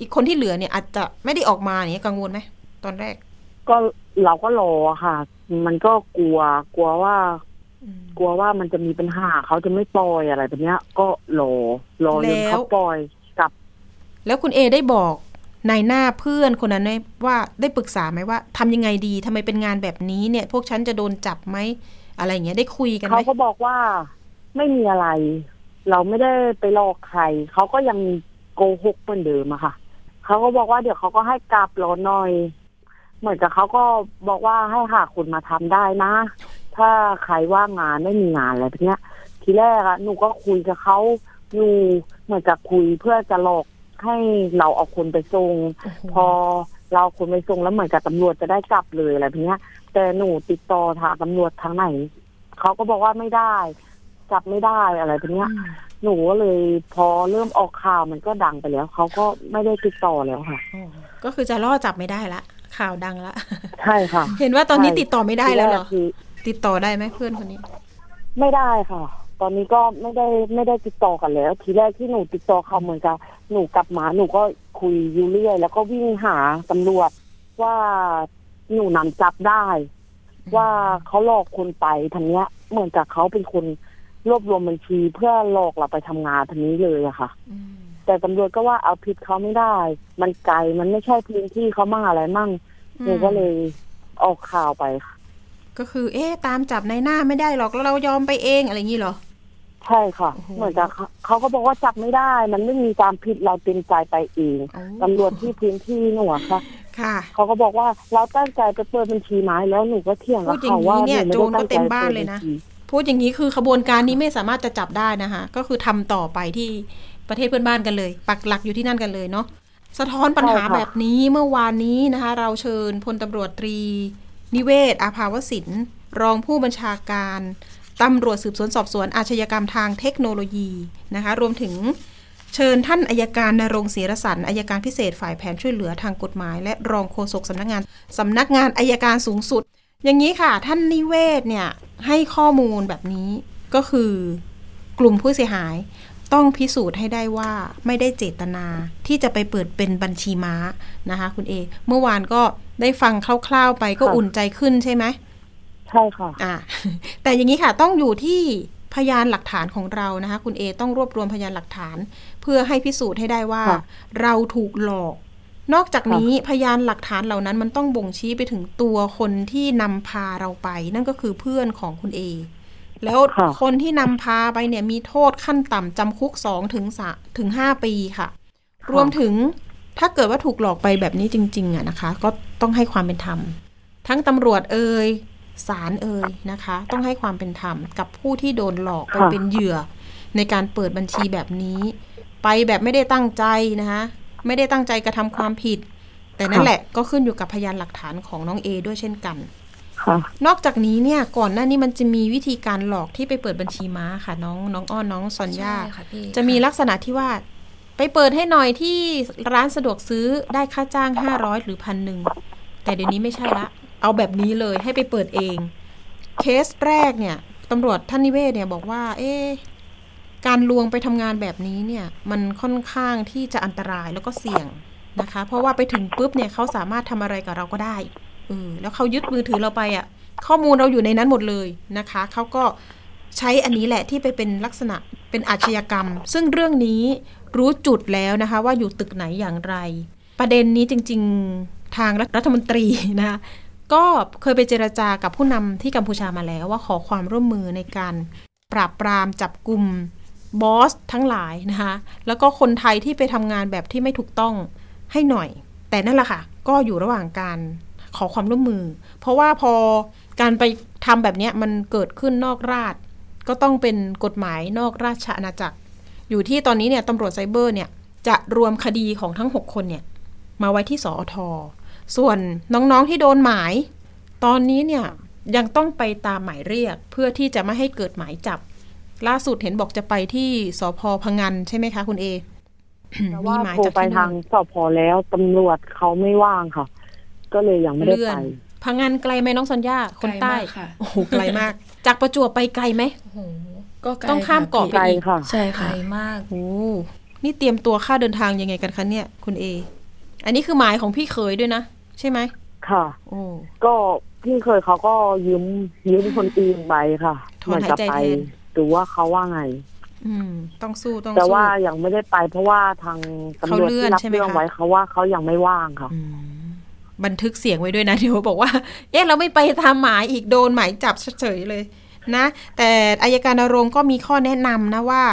อีกคนที่เหลือเนี่ยอาจจะไม่ได้ออกมาเนี่ยกังวลไหมตอนแรก ก็เราก็รอค่ะ มันก็กลัว กลัวว่าอืมกลัวว่ามันจะมีปัญหาเขาจะไม่ปล่อยอะไรแบบเนี้ย ก็รอรอจนแล้วเขาปล่อยกลับ แล้วคุณเอได้บอกนายหน้าเพื่อนคนนั้นไหมว่าได้ปรึกษาไหมว่าทำยังไงดีทำไมเป็นงานแบบนี้เนี่ย พวกฉันจะโดนจับไหมอะไรอย่างเงี้ยได้คุยกันไหเขามก็บอกว่าไม่มีอะไร เราไม่ได้ไปหลอกใครเขาก็ยังโกหกเหมือนเดิมอะค่ะ เขาก็บอกว่าเดี๋ยวเขาก็ให้กลับรอหน่อย เหมือนกับเขาก็บอกว่าให้หาคนมาทำได้นะ ถ้าใครว่างงานไม่มีงานอะไรแบบเนี้ย ทีแรกอะหนูก็คุยกับเขาอยู่เหมือนกับคุยเพื่อจะหลอกให้เราเอาคนไปส่งโอ้โหพอเราเอาคนไปส่งแล้วเหมือนกับตำรวจจะได้จับเลยอะไรแบบเนี้ย แต่หนูติดต่อทางตำรวจทางไหนเขาก็บอกว่าไม่ได้จับไม่ได้อะไรแบบเนี้ยอืม หนูก็เลยพอเริ่มออกข่าวมันก็ดังไปแล้ว เขาก็ไม่ได้ติดต่อแล้วค่ะ อ๋อก็คือจะล่อจับไม่ได้ละ ข่าวดังละ ใช่ค่ะ เห็นว่าตอนนี้ใช่ติดต่อไม่ได้แล้วเหรอทีกคือติดต่อได้ไหมเพื่อนคนนี้ ไม่ได้ค่ะ ตอนนี้ก็ไม่ได้ไม่ได้ติดต่อกันแล้ว ทีแรกที่หนูติดต่อเขาเหมือนกับหนูกลับมาหนูก็คุยอยู่เรื่อย แล้วก็วิ่งหาตำรวจว่าหนูนำจับได้ ว่าเขาหลอกคนไปทางเนี้ย เหมือนกับเขาเป็นคน รวบรวมบัญชีเพื่อหลอกเราไปทำงานทางนี้เลยอะค่ะอืมแต่ตำรวจก็ว่าเอาผิดเขาไม่ได้ มันไกลมันไม่ใช่พื้นที่เขามั่งอะไรมั่งหนูก็เลยออกข่าวไปค่ะก็คือ เอ๊ะตามจับในายหน้าไม่ได้หรอกแล้วเรายอมไปเองอะไรอย่างนี้เหรอใช่ค่ะโอ้โหเหมือนกับเขาเขาก็บอกว่าจับไม่ได้ มันไม่มีความผิดเราเต็มใจไปเองโอ้ตำรวจที่พื้นที่หนูอะค่ะค่ะเขาก็บอกว่าเราตั้งใจไปเปิดบัญชีไม้แล้วหนูก็เถียงกับพูดอย่างเขานี้ว่าเนี่ยหนูไม่ได้ตั้งโจรก็เต็ใจมบ้านปิดเลยนะบัญชี พูดอย่างนี้คือขบวนการนี้ไม่สามารถจะจับได้นะคะ ก็คือทำต่อไปที่ประเทศเพื่อนบ้านกันเลย ปักหลักอยู่ที่นั่นกันเลยเนาะสะท้อนปัญหาแบบนี้เมื่อวานนี้นะคะ เราเชิญพลตำรวจตรี นิเวศ อาภาวสินรองผู้บัญชาการตำรวจสืบสวนสอบสวนอาชญากรรมทางเทคโนโลยีนะคะ รวมถึงเชิญท่านอายการนรงศรีรสันอายการพิเศษฝ่ายแผนช่วยเหลือทางกฎหมาย และรองโฆษกสำนักงานสำนักงานอายการสูงสุด อย่างนี้ค่ะ ท่านนิเวศเนี่ย ให้ข้อมูลแบบนี้ก็คือกลุ่มผู้เสียหายต้องพิสูจน์ให้ได้ว่าไม่ได้เจตนาที่จะไปเปิดเป็นบัญชีม้านะคะคุณเอ เมื่อวานก็ได้ฟังคร่าวๆไปก็ค่ะอุ่นใจขึ้นใช่ไหมใช่ค่ะอ่าแต่อย่างนี้ค่ะต้องอยู่ที่พยานหลักฐานของเรานะคะคุณเอต้องรวบรวมพยานหลักฐาน เพื่อให้พิสูจน์ให้ได้ว่าค่ะเราถูกหลอก นอกจากนี้พยานหลักฐานเหล่านั้นมันต้องบ่งชี้ไปถึงตัวคนที่นำพาเราไป นั่นก็คือเพื่อนของคุณเอ แล้วค่ะคนที่นำพาไปเนี่ยมีโทษขั้นต่ำจำคุกสองถึงสาถึงห้าปีค่ะ รวมถึงถ้าเกิดว่าถูกหลอกไปแบบนี้จริง ๆอะนะคะ ก็ต้องให้ความเป็นธรรม ทั้งตำรวจเอ่ยศาลเอ่ยนะคะ ต้องให้ความเป็นธรรมกับผู้ที่โดนหลอกไปค่ะเป็นเหยื่อ ในการเปิดบัญชีแบบนี้ ไปแบบไม่ได้ตั้งใจนะคะ ไม่ได้ตั้งใจกระทำความผิด แต่นั่นแหละก็ขึ้นอยู่กับพยานหลักฐานของน้องเอด้วยเช่นกันค่ะนอกจากนี้เนี่ยก่อนหน้านี้มันจะมีวิธีการหลอกที่ไปเปิดบัญชีม้าค่ะ น้องน้องอ้อนน้องซอนย่าใช่ค่ะพี่จะมีลักษณะที่ว่า ไปเปิดให้หน่อยที่ร้านสะดวกซื้อได้ค่าจ้างห้าร้อยหรือพันหนึ่งแต่เดี๋ยวนี้ไม่ใช่ละ เอาแบบนี้เลยให้ไปเปิดเอง เคสแรกเนี่ยตำรวจท่านนิเวศเนี่ยบอกว่า เอ๊ะ การลวงไปทำงานแบบนี้เนี่ยมันค่อนข้างที่จะอันตรายแล้วก็เสี่ยงนะคะ เพราะว่าไปถึงปุ๊บเนี่ยเขาสามารถทำอะไรกับเราก็ได้เออแล้วเขายึดมือถือเราไปอะ่ะ ข้อมูลเราอยู่ในนั้นหมดเลยนะคะเขาก็ใช้อันนี้แหละที่ไปเป็นลักษณะเป็นอาชญากรรม ซึ่งเรื่องนี้รู้จุดแล้วนะคะว่าอยู่ตึกไหนอย่างไร ประเด็นนี้จริง ๆทางรัฐมนตรีนะคะก็เคยไปเจรจากับผู้นำที่กัมพูชามาแล้วว่าขอความร่วมมือในการปราบปรามจับกลุ่ม บอสทั้งหลายนะคะแล้วก็คนไทยที่ไปทำงานแบบที่ไม่ถูกต้องให้หน่อย แต่นั่นแหละค่ะ ก็อยู่ระหว่างการขอความร่วมมือ เพราะว่าพอการไปทำแบบนี้มันเกิดขึ้นนอกราช ก็ต้องเป็นกฎหมายนอกราชอาณาจักร อยู่ที่ตอนนี้เนี่ยตำรวจไซเบอร์เนี่ยจะรวมคดีของทั้ง 6 คนเนี่ยมาไว้ที่สอทส่วนน้องๆที่โดนหมาย ตอนนี้เนี่ยยังต้องไปตามหมายเรียกเพื่อที่จะไม่ให้เกิดหมายจับ ล่าสุดเห็นบอกจะไปที่สพพังงันใช่ไหมคะ คุณเอแต่มีว่าหมายโทรจากไปที่ทานู่งนสพแล้วตำรวจเขาไม่ว่างค่ะ ก็เลยยังไม่ได้เลื่อไปนพังงานไกลไหมน้องสัญญาคนใต้ไกลมากค่ะโอ้โหไกลมาก จากประจวบไปไกลไหมโอ้โหก็ไกลต้องข้ามเกาะค่ไกลพี่ค่ะใช่ไกลค่ะมากโอ้นี่เตรียมตัวค่าเดินทางยังไงกันคะเนี่ย คุณเอ อันนี้คือหมายของพี่เคยด้วยนะ ใช่ไหมค่ะโอ้ก็พี่เคยเขาก็ยืมยืมคนอื่นไปค่ะถอนเหมืจะหายใจไปแทน ดูว่าเขาว่าไง อืม ต้องสู้ต้องแต่สู้ว่ายังไม่ได้ไปเพราะว่าทางตำรวจเขาเลื่อนที่รับใช่ไหมเรื่องคะ ไว้เขาว่าเขายังไม่ว่างค่ะ อืมบันทึกเสียงไว้ด้วยนะ เดี๋ยวบอกว่า เอ๊ะ เราไม่ไปตามหมายอีกโดนหมายจับเฉยๆเลยนะ แต่อายการนรงค์ก็มีข้อแนะนำนะว่า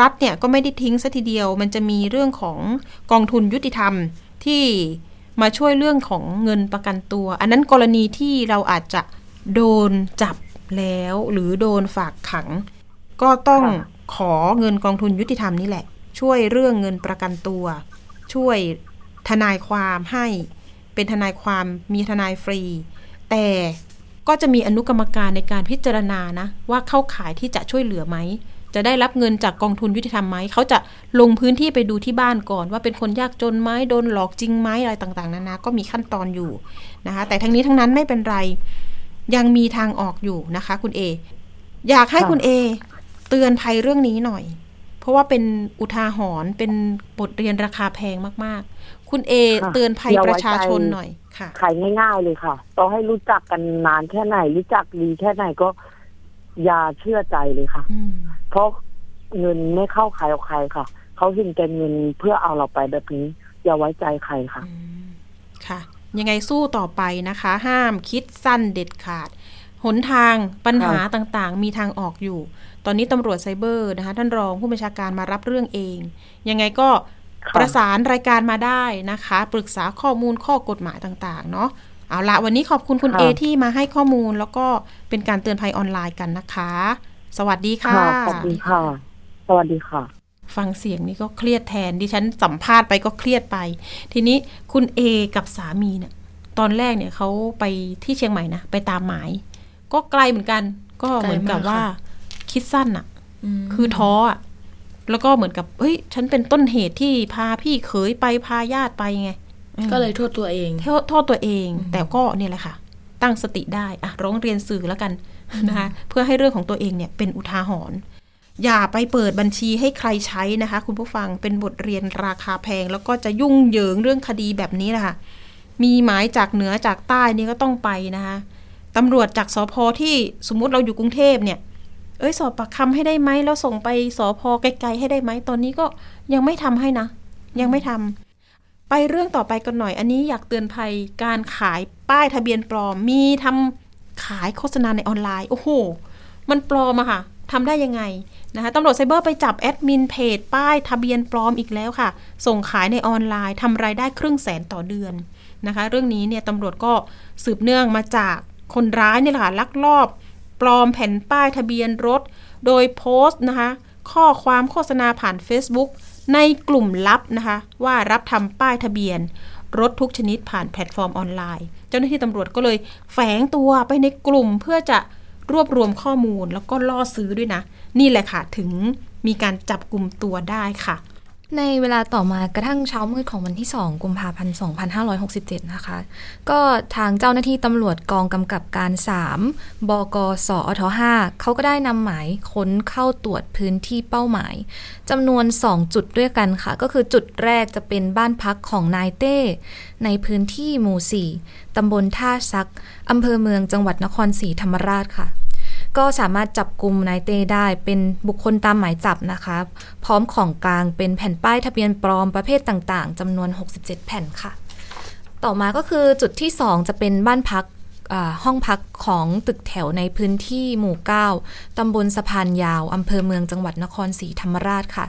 รัฐเนี่ยก็ไม่ได้ทิ้งซะทีเดียว มันจะมีเรื่องของกองทุนยุติธรรมที่มาช่วยเรื่องของเงินประกันตัว อันนั้นกรณีที่เราอาจจะโดนจับแล้ว หรือโดนฝากขัง ก็ต้องค่ะขอเงินกองทุนยุติธรรมนี่แหละ ช่วยเรื่องเงินประกันตัว ช่วยทนายความให้เป็นทนายความมีทนายฟรี แต่ก็จะมีอนุกรรมการในการพิจารณานะ ว่าเข้าข่ายที่จะช่วยเหลือไหม จะได้รับเงินจากกองทุนยุติธรรมไหม เขาจะลงพื้นที่ไปดูที่บ้านก่อน ว่าเป็นคนยากจนไหมโดนหลอกจริงไหมอะไรต่างๆนานาก็มีขั้นตอนอยู่นะคะ แต่ทั้งนี้ทั้งนั้นไม่เป็นไร ยังมีทางออกอยู่นะคะ คุณเอ อยากให้ค่ะคุณเอ เตือนภัยเรื่องนี้หน่อย เพราะว่าเป็นอุทาหรณ์เป็นบทเรียนราคาแพงมาก ๆ คุณเอค่ะเตือนภัยอย่าปไว้ระชาชนใจหน่อยค่ะขายง่ายๆเลยค่ะต่อให้รู้จักกันนานแค่ไหน รู้จักดีแค่ไหนก็อย่าเชื่อใจเลยค่ะอืมเพราะเงินไม่เข้าใครเอาใครค่ะเขาเห็นแก่เงินเพื่อเอาเราไปแบบนี้ อย่าไว้ใจใครค่ะอืมค่ะ ยังไงสู้ต่อไปนะคะ ห้ามคิดสั้นเด็ดขาด หนทางปัญหาต่างๆ มีทางออกอยู่ ตอนนี้ตำรวจไซเบอร์นะคะท่านรองผู้บัญชาการมารับเรื่องเอง ยังไงก็ค่ะประสานรายการมาได้นะคะ ปรึกษาข้อมูลข้อกฎหมายต่างๆ เนาะเอาละวันนี้ขอบคุณคุณเอที่มาให้ข้อมูลแล้วก็เป็นการเตือนภัยออนไลน์กันนะคะ สวัสดีค่ะค่ะขอบคุณค่ะ สวัสดีค่ะ ฟังเสียงนี่ก็เครียดแทนดิฉันสัมภาษณ์ไปก็เครียดไป ทีนี้คุณเอกับสามีเนี่ยตอนแรกเนี่ยเขาไปที่เชียงใหม่นะไปตามหมาย ก็ไกลเหมือนกัน ก็เหมือนกับไกลมากว่า ค่ะคิดสั้นอะมคือท้ออะแล้วก็เหมือนกับเฮ้ย ฉันเป็นต้นเหตุที่พาพี่เขยไปพาญาติไปไงอืมก็เลยโทษตัวเองโทษโทษตัวเอง แต่ก็เนี่ยแหละค่ะ ตั้งสติได้อะร้องเรียนสื่อแล้วกันนะคะเพื่อให้เรื่องของตัวเองเนี่ยเป็นอุทาหรณ์อย่าไปเปิดบัญชีให้ใครใช้นะคะ คุณผู้ฟังเป็นบทเรียนราคาแพง แล้วก็จะยุ่งเหยิงเรื่องคดีแบบนี้แหละค่ะมีหมายจากเหนือจากใต้นี่ก็ต้องไปนะคะตำรวจจากสพที่สมมุติเราอยู่กรุงเทพเนี่ย เอ้ยสอบปากคำให้ได้ไหมแล้วส่งไปสพไกลๆให้ได้ไหมตอนนี้ก็ยังไม่ทำให้นะ ยังไม่ทำไปเรื่องต่อไปกันหน่อย อันนี้อยากเตือนภัยการขายป้ายทะเบียนปลอมมีทำขายโฆษณาในออนไลน์โอ้โหมันปลอมอะค่ะทำได้ยังไงนะคะตำรวจไซเบอร์ไปจับแอดมินเพจป้ายทะเบียนปลอมอีกแล้วค่ะ ส่งขายในออนไลน์ทำรายได้ครึ่งแสนต่อเดือนนะคะ เรื่องนี้เนี่ยตำรวจก็สืบเนื่องมาจากคนร้ายเนี่ยแหละค่ะลักลอบ ปลอมแผ่นป้ายทะเบียนรถ โดยโพสต์นะคะ ข้อความโฆษณาผ่าน Facebook ในกลุ่มลับนะคะ ว่ารับทำป้ายทะเบียน รถทุกชนิดผ่านแพลตฟอร์มออนไลน์ เจ้าหน้าที่ตำรวจก็เลยแฝงตัวไปในกลุ่มเพื่อจะรวบรวมข้อมูลแล้วก็ล่อซื้อด้วยนะ นี่แหละค่ะถึงมีการจับกลุ่มตัวได้ค่ะ ในเวลาต่อมากระทั่งเช้ามืดของวันที่ 2 กุมภาพันธ์ 2567 นะคะ ก็ทางเจ้าหน้าที่ตำรวจกองกำกับการ 3 บกสอท5เขาก็ได้นำหมายค้นเข้าตรวจพื้นที่เป้าหมายจำนวน 2 จุดด้วยกันค่ะ ก็คือจุดแรกจะเป็นบ้านพักของนายเต้ ในพื้นที่หมู่ 4ตำบลท่าซักอำเภอเมืองจังหวัดนครศรีธรรมราชค่ะ ก็สามารถจับกลุ่มนายเต้ได้เป็นบุคคลตามหมายจับนะคะ พร้อมของกลางเป็นแผ่นป้ายทะเบียนปลอมประเภทต่างๆจำนวน 67 แผ่นค่ะ ต่อมาก็คือจุดที่ 2 จะเป็นบ้านพักห้องพักของตึกแถวในพื้นที่หมู่ 9 ตำบลสะพานยาว อำเภอเมืองจังหวัดนครศรีธรรมราชค่ะ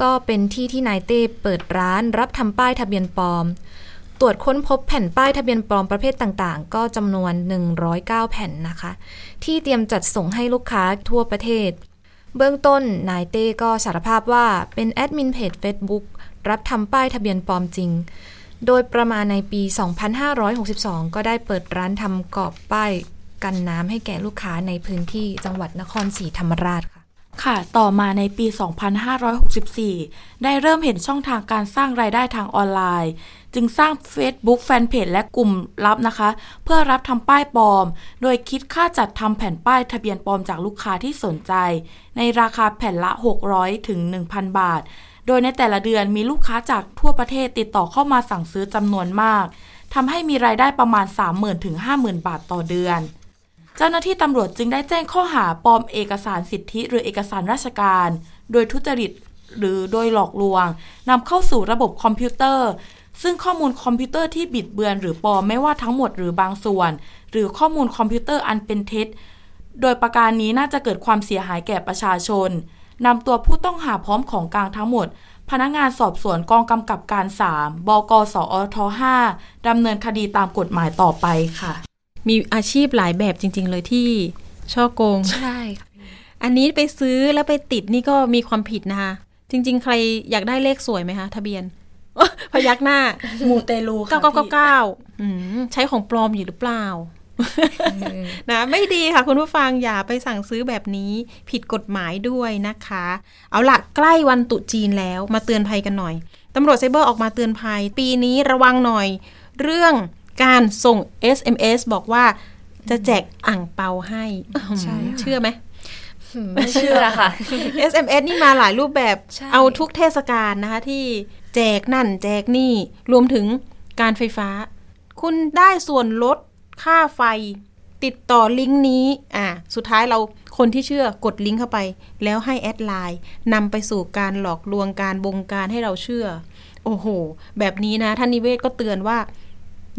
ก็เป็นที่ที่นายเต้เปิดร้านรับทำป้ายทะเบียนปลอม ตรวจค้นพบแผ่นป้ายทะเบียนปลอมประเภทต่างๆ ก็จำนวน 109 แผ่นนะคะ ที่เตรียมจัดส่งให้ลูกค้าทั่วประเทศ เบื้องต้นนายเต้ก็สารภาพว่าเป็นแอดมินเพจ Facebook รับทำป้ายทะเบียนปลอมจริง โดยประมาณในปี 2562 ก็ได้เปิดร้านทำกรอบป้ายกันน้ำให้แก่ลูกค้าในพื้นที่จังหวัดนครศรีธรรมราชค่ะค่ะ ต่อมาในปี 2564 ได้เริ่มเห็นช่องทางการสร้างรายได้ทางออนไลน์ จึงสร้าง Facebook แฟนเพจและกลุ่มลับนะคะ เพื่อรับทำป้ายปลอม โดยคิดค่าจัดทำแผ่นป้ายทะเบียนปลอมจากลูกค้าที่สนใจ ในราคาแผ่นละ 600ถึง1,000 บาท โดยในแต่ละเดือนมีลูกค้าจากทั่วประเทศติดต่อเข้ามาสั่งซื้อจำนวนมากทำให้มีรายได้ประมาณ 30,000ถึง50,000 บาทต่อเดือนเจ้าหน้าที่ตำรวจจึงได้แจ้งข้อหาปลอมเอกสารสิทธิหรือเอกสารราชการ โดยทุจริตหรือโดยหลอกลวงนำเข้าสู่ระบบคอมพิวเตอร์ ซึ่งข้อมูลคอมพิวเตอร์ที่บิดเบือนหรือปลอมไม่ว่าทั้งหมดหรือบางส่วน หรือข้อมูลคอมพิวเตอร์อันเป็นเท็จ โดยประการนี้น่าจะเกิดความเสียหายแก่ประชาชนนำตัวผู้ต้องหาพร้อมของกลางทั้งหมด พนักงานสอบสวนกองกำกับการ 3 บกสอท5ดำเนินคดีตามกฎหมายต่อไปค่ะ มีอาชีพหลายแบบจริง ๆ เลยที่ช่อโกง ใช่ค่ะอันนี้ไปซื้อแล้วไปติดนี่ก็มีความผิดนะคะ จริง ๆ ใครอยากได้เลขสวยไหมคะทะเบียน พยักหน้า มูเตลูค่ะเก้าเก้าเก้าเก้าอืมใช้ของปลอมอยู่หรือเปล่านะไม่ดีค่ะคุณผู้ฟังอย่าไปสั่งซื้อแบบนี้ผิดกฎหมายด้วยนะคะ เอาละใกล้วันตรุษจีนแล้วมาเตือนภัยกันหน่อยตำรวจไซเบอร์ออกมาเตือนภัย ปีนี้ระวังหน่อย เรื่องการส่ง SMS บอกว่าจะแจกอ่างเปาให้ใช่ค่ะเชื่อไหมไม่เชื่อค่ะ SMS นี่มาหลายรูปแบบใช่เอาทุกเทศกาลนะคะที่ แจกนั่นแจกนี่ รวมถึงการไฟฟ้า คุณได้ส่วนลดค่าไฟ ติดต่อลิงก์นี้ อ่า สุดท้ายเราคนที่เชื่อกดลิงก์เข้าไป แล้วให้แอดไลน์นำไปสู่การหลอกลวงการบงการให้เราเชื่อ โอ้โห แบบนี้นะ ท่านนิเวศก็เตือนว่า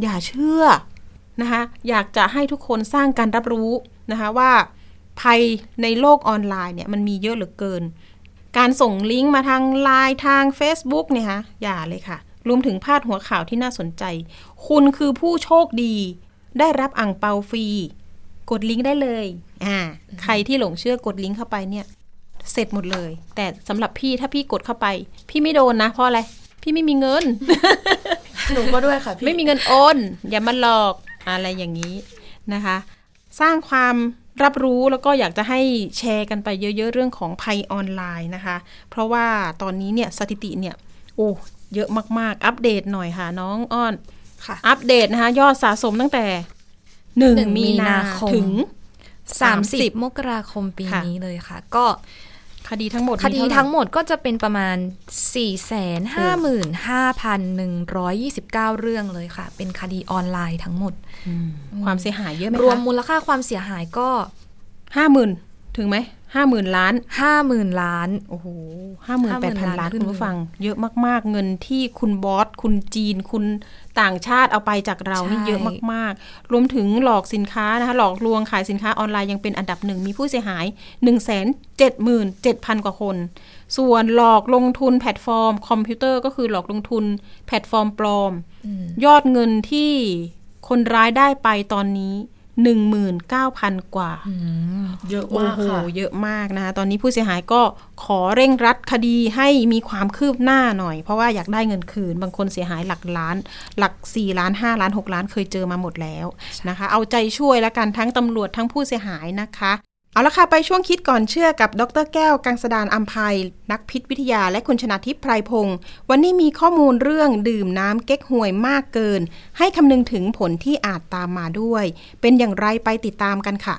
อย่าเชื่อนะคะอยากจะให้ทุกคนสร้างการรับรู้นะคะว่าภัยในโลกออนไลน์เนี่ยมันมีเยอะเหลือเกิน การส่งลิงก์มาทางไลน์ทาง Facebook เนี่ยฮะอย่าเลยค่ะ รวมถึงพาดหัวข่าวที่น่าสนใจ คุณคือผู้โชคดี ได้รับอ่างเปาฟรี กดลิงก์ได้เลยอ่าใครที่หลงเชื่อกดลิงก์เข้าไปเนี่ยเสร็จหมดเลย แต่สำหรับพี่ถ้าพี่กดเข้าไป พี่ไม่โดนนะเพราะอะไร พี่ไม่มีเงิน หนูก็ด้วยค่ะพี่ ไม่มีเงินโอน อย่ามาหลอกอะไรอย่างนี้นะคะ สร้างความ รับรู้แล้วก็อยากจะให้แชร์กันไปเยอะ ๆ เรื่องของภัยออนไลน์นะคะ เพราะว่าตอนนี้เนี่ยสถิติเนี่ยโอ้เยอะมากๆ อัปเดตหน่อยค่ะ น้องอ้อนค่ะอัปเดตนะคะ ยอดสะสมตั้งแต่หนึ่งหนึ่งมีนามีนาคมถึง 30 มกราคมปีค่ะนี้เลยค่ะ ก็ คดีทั้งหมดคดีมีเาไหร่ทั้งหมดก็จะเป็นประมาณ 455,129 เรื่องเลยค่ะ เป็นคดีออนไลน์ทั้งหมด ความเสียหายเยอะไหมรวมคะมูลค่าความเสียหายก็ห้าหมื่นถึงไหมห้าหมื่นล้าน50,000ล้าน โอ้โหห้าหมื่นแปดพันล้านล้านขึ้นคุณผู้ฟัง เยอะมาก ๆ เงินที่คุณบอส คุณจีน คุณ ต่างชาติเอาไปจากเรานี่เยอะมาก ๆ รวมถึงหลอกสินค้านะคะหลอกลวงขายสินค้าออนไลน์ยังเป็นอันดับหนึ่งมีผู้เสียหาย 1 7 7 0 0 0 กว่าคน ส่วนหลอกลงทุนแพลตฟอร์ม คอมพิวเตอร์ก็คือหลอกลงทุนแพลตฟอร์มปลอม ยอดเงินที่คนร้ายได้ไปตอนนี้ 19,000กว่าเยอะโอ้มากโหค่ะเยอะมากนะคะตอนนี้ผู้เสียหายก็ขอเร่งรัดคดีให้มีความคืบหน้าหน่อย เพราะว่าอยากได้เงินคืน บางคนเสียหายหลักล้าน หลัก4ล้าน5ล้าน6ล้านเคยเจอมาหมดแล้วนะคะ เอาใจช่วยแล้วกันทั้งตำรวจทั้งผู้เสียหายนะคะ เอาละค่ะ ไปช่วงคิดก่อนเชื่อกับดรแก้ว กังสดานอัมภัย นักพิษวิทยาและคุณชนาทิพย์ไพรพงศ์วันนี้มีข้อมูลเรื่องดื่มน้ำเก๊กฮวยมากเกิน ให้คำนึงถึงผลที่อาจตามมาด้วย เป็นอย่างไรไปติดตามกันค่ะ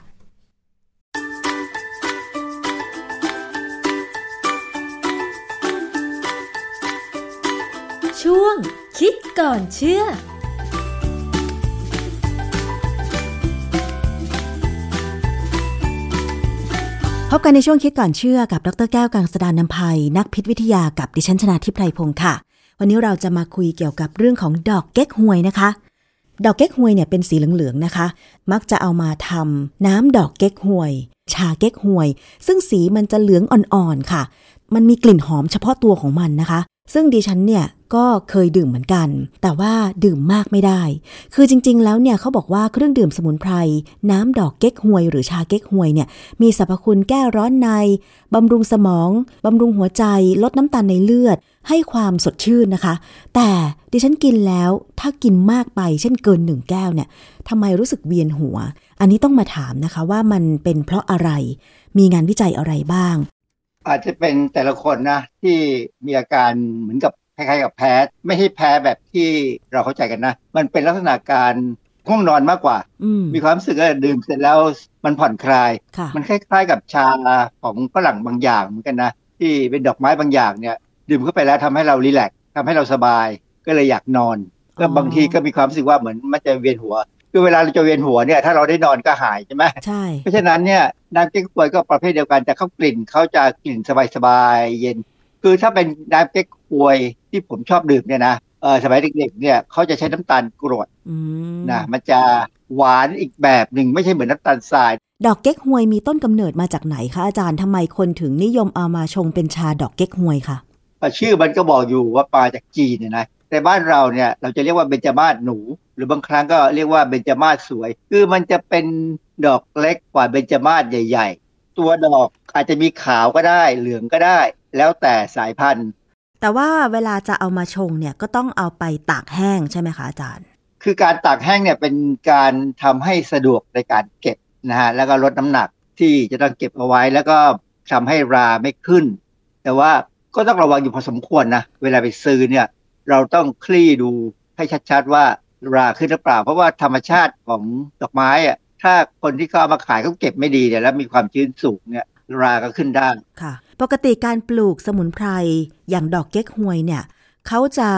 ช่วงคิดก่อนเชื่อ พบกันในช่วงคิดก่อนเชื่อกับดรแก้วกังสดานนภัย นักพิษวิทยากับดิฉันชนาทิพไพรพงศ์ค่ะ วันนี้เราจะมาคุยเกี่ยวกับเรื่องของดอกเก๊กฮวยนะคะ ดอกเก๊กฮวยเนี่ยเป็นสีเหลืองๆนะคะ มักจะเอามาทำน้ำดอกเก๊กฮวย ชาเก๊กฮวย ซึ่งสีมันจะเหลืองอ่อนๆค่ะ มันมีกลิ่นหอมเฉพาะตัวของมันนะคะ ซึ่งดิฉันเนี่ยก็เคยดื่มเหมือนกัน แต่ว่าดื่มมากไม่ได้ คือจริง ๆ แล้วเนี่ยเขาบอกว่าเครื่องดื่มสมุนไพร น้ำดอกเก๊กฮวย หรือชาเก๊กฮวยเนี่ยมีสรรพคุณแก้ร้อนในบำรุงสมองบำรุงหัวใจ ลดน้ำตาลในเลือด ให้ความสดชื่นนะคะ แต่ดิฉันกินแล้วถ้ากินมากไป เช่นเกินหนึ่งแก้วเนี่ยทำไมรู้สึกเวียนหัว อันนี้ต้องมาถามนะคะว่ามันเป็นเพราะอะไร มีงานวิจัยอะไรบ้าง อาจจะเป็นแต่ละคนนะ ที่มีอาการเหมือนกับคล้ายๆกับแพ้ ไม่ใช่แพ้แบบที่เราเข้าใจกันนะ มันเป็นลักษณะการง่วงนอนมากกว่าอืมมีความรู้สึกว่าดื่มเสร็จแล้วมันผ่อนคลายค่ะมันคล้ายๆกับชาของฝรั่งบางอย่างเหมือนกันนะ ที่เป็นดอกไม้บางอย่างเนี่ย ดื่มเข้าไปแล้วทำให้เรารีแลกซ์ทำให้เราสบายก็เลยอยากนอน ก็อ๋อบางทีก็มีความรู้สึกว่าเหมือนมันจะเวียนหัว คือเวลาเราจะเวียนหัวเนี่ยถ้าเราได้นอนก็หายใช่ไหมใช่เพราะฉะนั้นเนี่ยน้ำเก๊กฮวยก็ประเภทเดียวกันแต่เขากลิ่นเขาจะกลิ่นสบายๆเย็น คือถ้าเป็นน้ำเก๊กฮวยที่ผมชอบดื่มเนี่ยนะเออสมัยเด็กๆเนี่ยเขาจะใช้น้ำตาลกรวดอืมนะมันจะหวานอีกแบบหนึ่งไม่ใช่เหมือนน้ำตาลทราย ดอกเก๊กฮวยมีต้นกำเนิดมาจากไหนคะอาจารย์ทำไมคนถึงนิยมเอามาชงเป็นชาดอกเก๊กฮวยคะก็ชื่อมันก็บอกอยู่ว่ามาจากจีนเนี่ยนะแต่บ้านเราเนี่ยเราจะเรียกว่าเบญจมาศหนู หรือบางครั้งก็เรียกว่าเบญจมาศสวย คือมันจะเป็นดอกเล็กกว่าเบญจมาศใหญ่ ๆ ตัวดอกอาจจะมีขาวก็ได้เหลืองก็ได้ แล้วแต่สายพันธุ์ แต่ว่าเวลาจะเอามาชงเนี่ยก็ต้องเอาไปตากแห้งใช่ไหมคะอาจารย์ คือการตากแห้งเนี่ยเป็นการทำให้สะดวกในการเก็บนะฮะแล้วก็ลดน้ำหนักที่จะต้องเก็บเอาไว้แล้วก็ทำให้ราไม่ขึ้น แต่ว่าก็ต้องระวังอยู่พอสมควรนะเวลาไปซื้อเนี่ย เราต้องคลี่ดูให้ชัดๆว่า ราขึ้นหรือเปล่า เพราะว่าธรรมชาติของดอกไม้อะถ้าคนที่เขาเอามาขายเขาเก็บไม่ดีเนี่ยแล้วมีความชื้นสูงเนี่ยราก็ขึ้นได้ค่ะ ปกติการปลูกสมุนไพรอย่างดอกเก๊กฮวยเนี่ยเขาจะ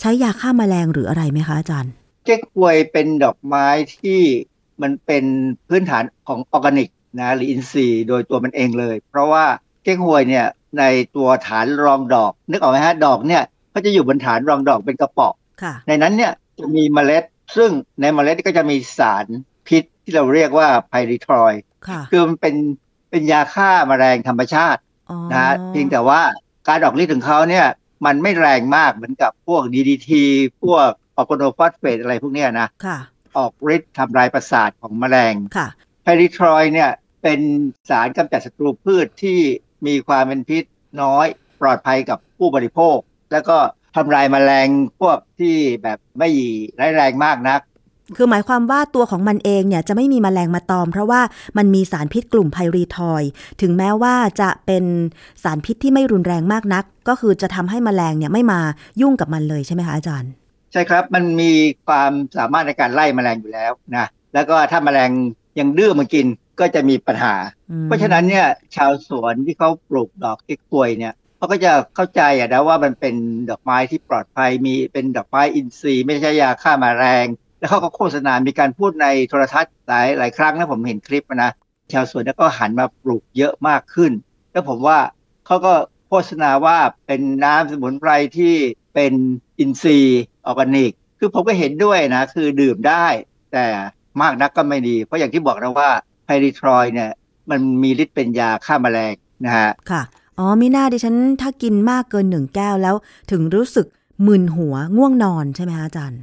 ใช้ยาฆ่าแมลงหรืออะไรไหมคะอาจารย์ เก๊กฮวยเป็นดอกไม้ที่มันเป็นพื้นฐานของออร์แกนิกนะหรืออินทรีย์โดยตัวมันเองเลย เพราะว่าเก๊กฮวยเนี่ยในตัวฐานรองดอก นึกออกไหมฮะดอกเนี่ยเขาจะอยู่บนฐานรองดอกเป็นกระป๋องค่ะในนั้นเนี่ย จะมีเมล็ด ซึ่งในเมล็ดก็จะมีสารพิษที่เราเรียกว่าไพริทรอยด์ค่ะคือมันเป็นเป็นยาฆ่าแมลงธรรมชาติอ๋อนะฮะเพียงแต่ว่าการออกฤทธิ์ของเขาเนี่ยมันไม่แรงมากเหมือนกับพวก DDT พวกออกโกโนฟอสเฟตอะไรพวกเนี้ยนะค่ะออกฤทธิ์ทำลายประสาทของแมลงค่ะไพริทรอยด์เนี่ยเป็นสารกำจัดศัตรูพืชที่มีความเป็นพิษน้อย ปลอดภัยกับผู้บริโภค แล้วก็ ทำลายแมลงพวกที่แบบไม่ร้ายแรงมากนัก คือหมายความว่าตัวของมันเองเนี่ยจะไม่มีแมลงมาตอม เพราะว่ามันมีสารพิษกลุ่มไพรีทอยด์ถึงแม้ว่าจะเป็นสารพิษที่ไม่รุนแรงมากนัก ก็คือจะทำให้แมลงเนี่ยไม่มายุ่งกับมันเลยใช่ไหมคะอาจารย์ ใช่ครับมันมีความสามารถในการไล่แมลงอยู่แล้วนะแล้วก็ถ้าแมลงยังดื้อมากินก็จะมีปัญหาอืมเพราะฉะนั้นเนี่ยชาวสวนที่เขาปลูกดอกเก๊กฮวยเนี่ย เขาก็จะเข้าใจอะนะว่ามันเป็นดอกไม้ที่ปลอดภัยมีเป็นดอกไม้อินทรีย์ ไม่ใช้ยาฆ่าแมลงแล้วเขาก็โฆษณา มีการพูดในโทรทัศน์หลายหลายครั้งนะผมเห็นคลิปนะชาวสวนก็หันมาปลูกเยอะมากขึ้น แล้วผมว่าเขาก็โฆษณาว่าเป็นน้ำสมุนไพรที่เป็นอินทรีย์ออร์แกนิก คือผมก็เห็นด้วยนะ คือดื่มได้ แต่มากนักก็ไม่ดี เพราะอย่างที่บอกนะว่าไพริทรอยด์เนี่ยมันมีฤทธิ์เป็นยาฆ่าแมลงนะฮะค่ะ อ๋อมีหน้าดิฉันถ้ากินมากเกินหนึ่งแก้วแล้ว ถึงรู้สึกมึนหัวง่วงนอนใช่ไหมคะอาจารย์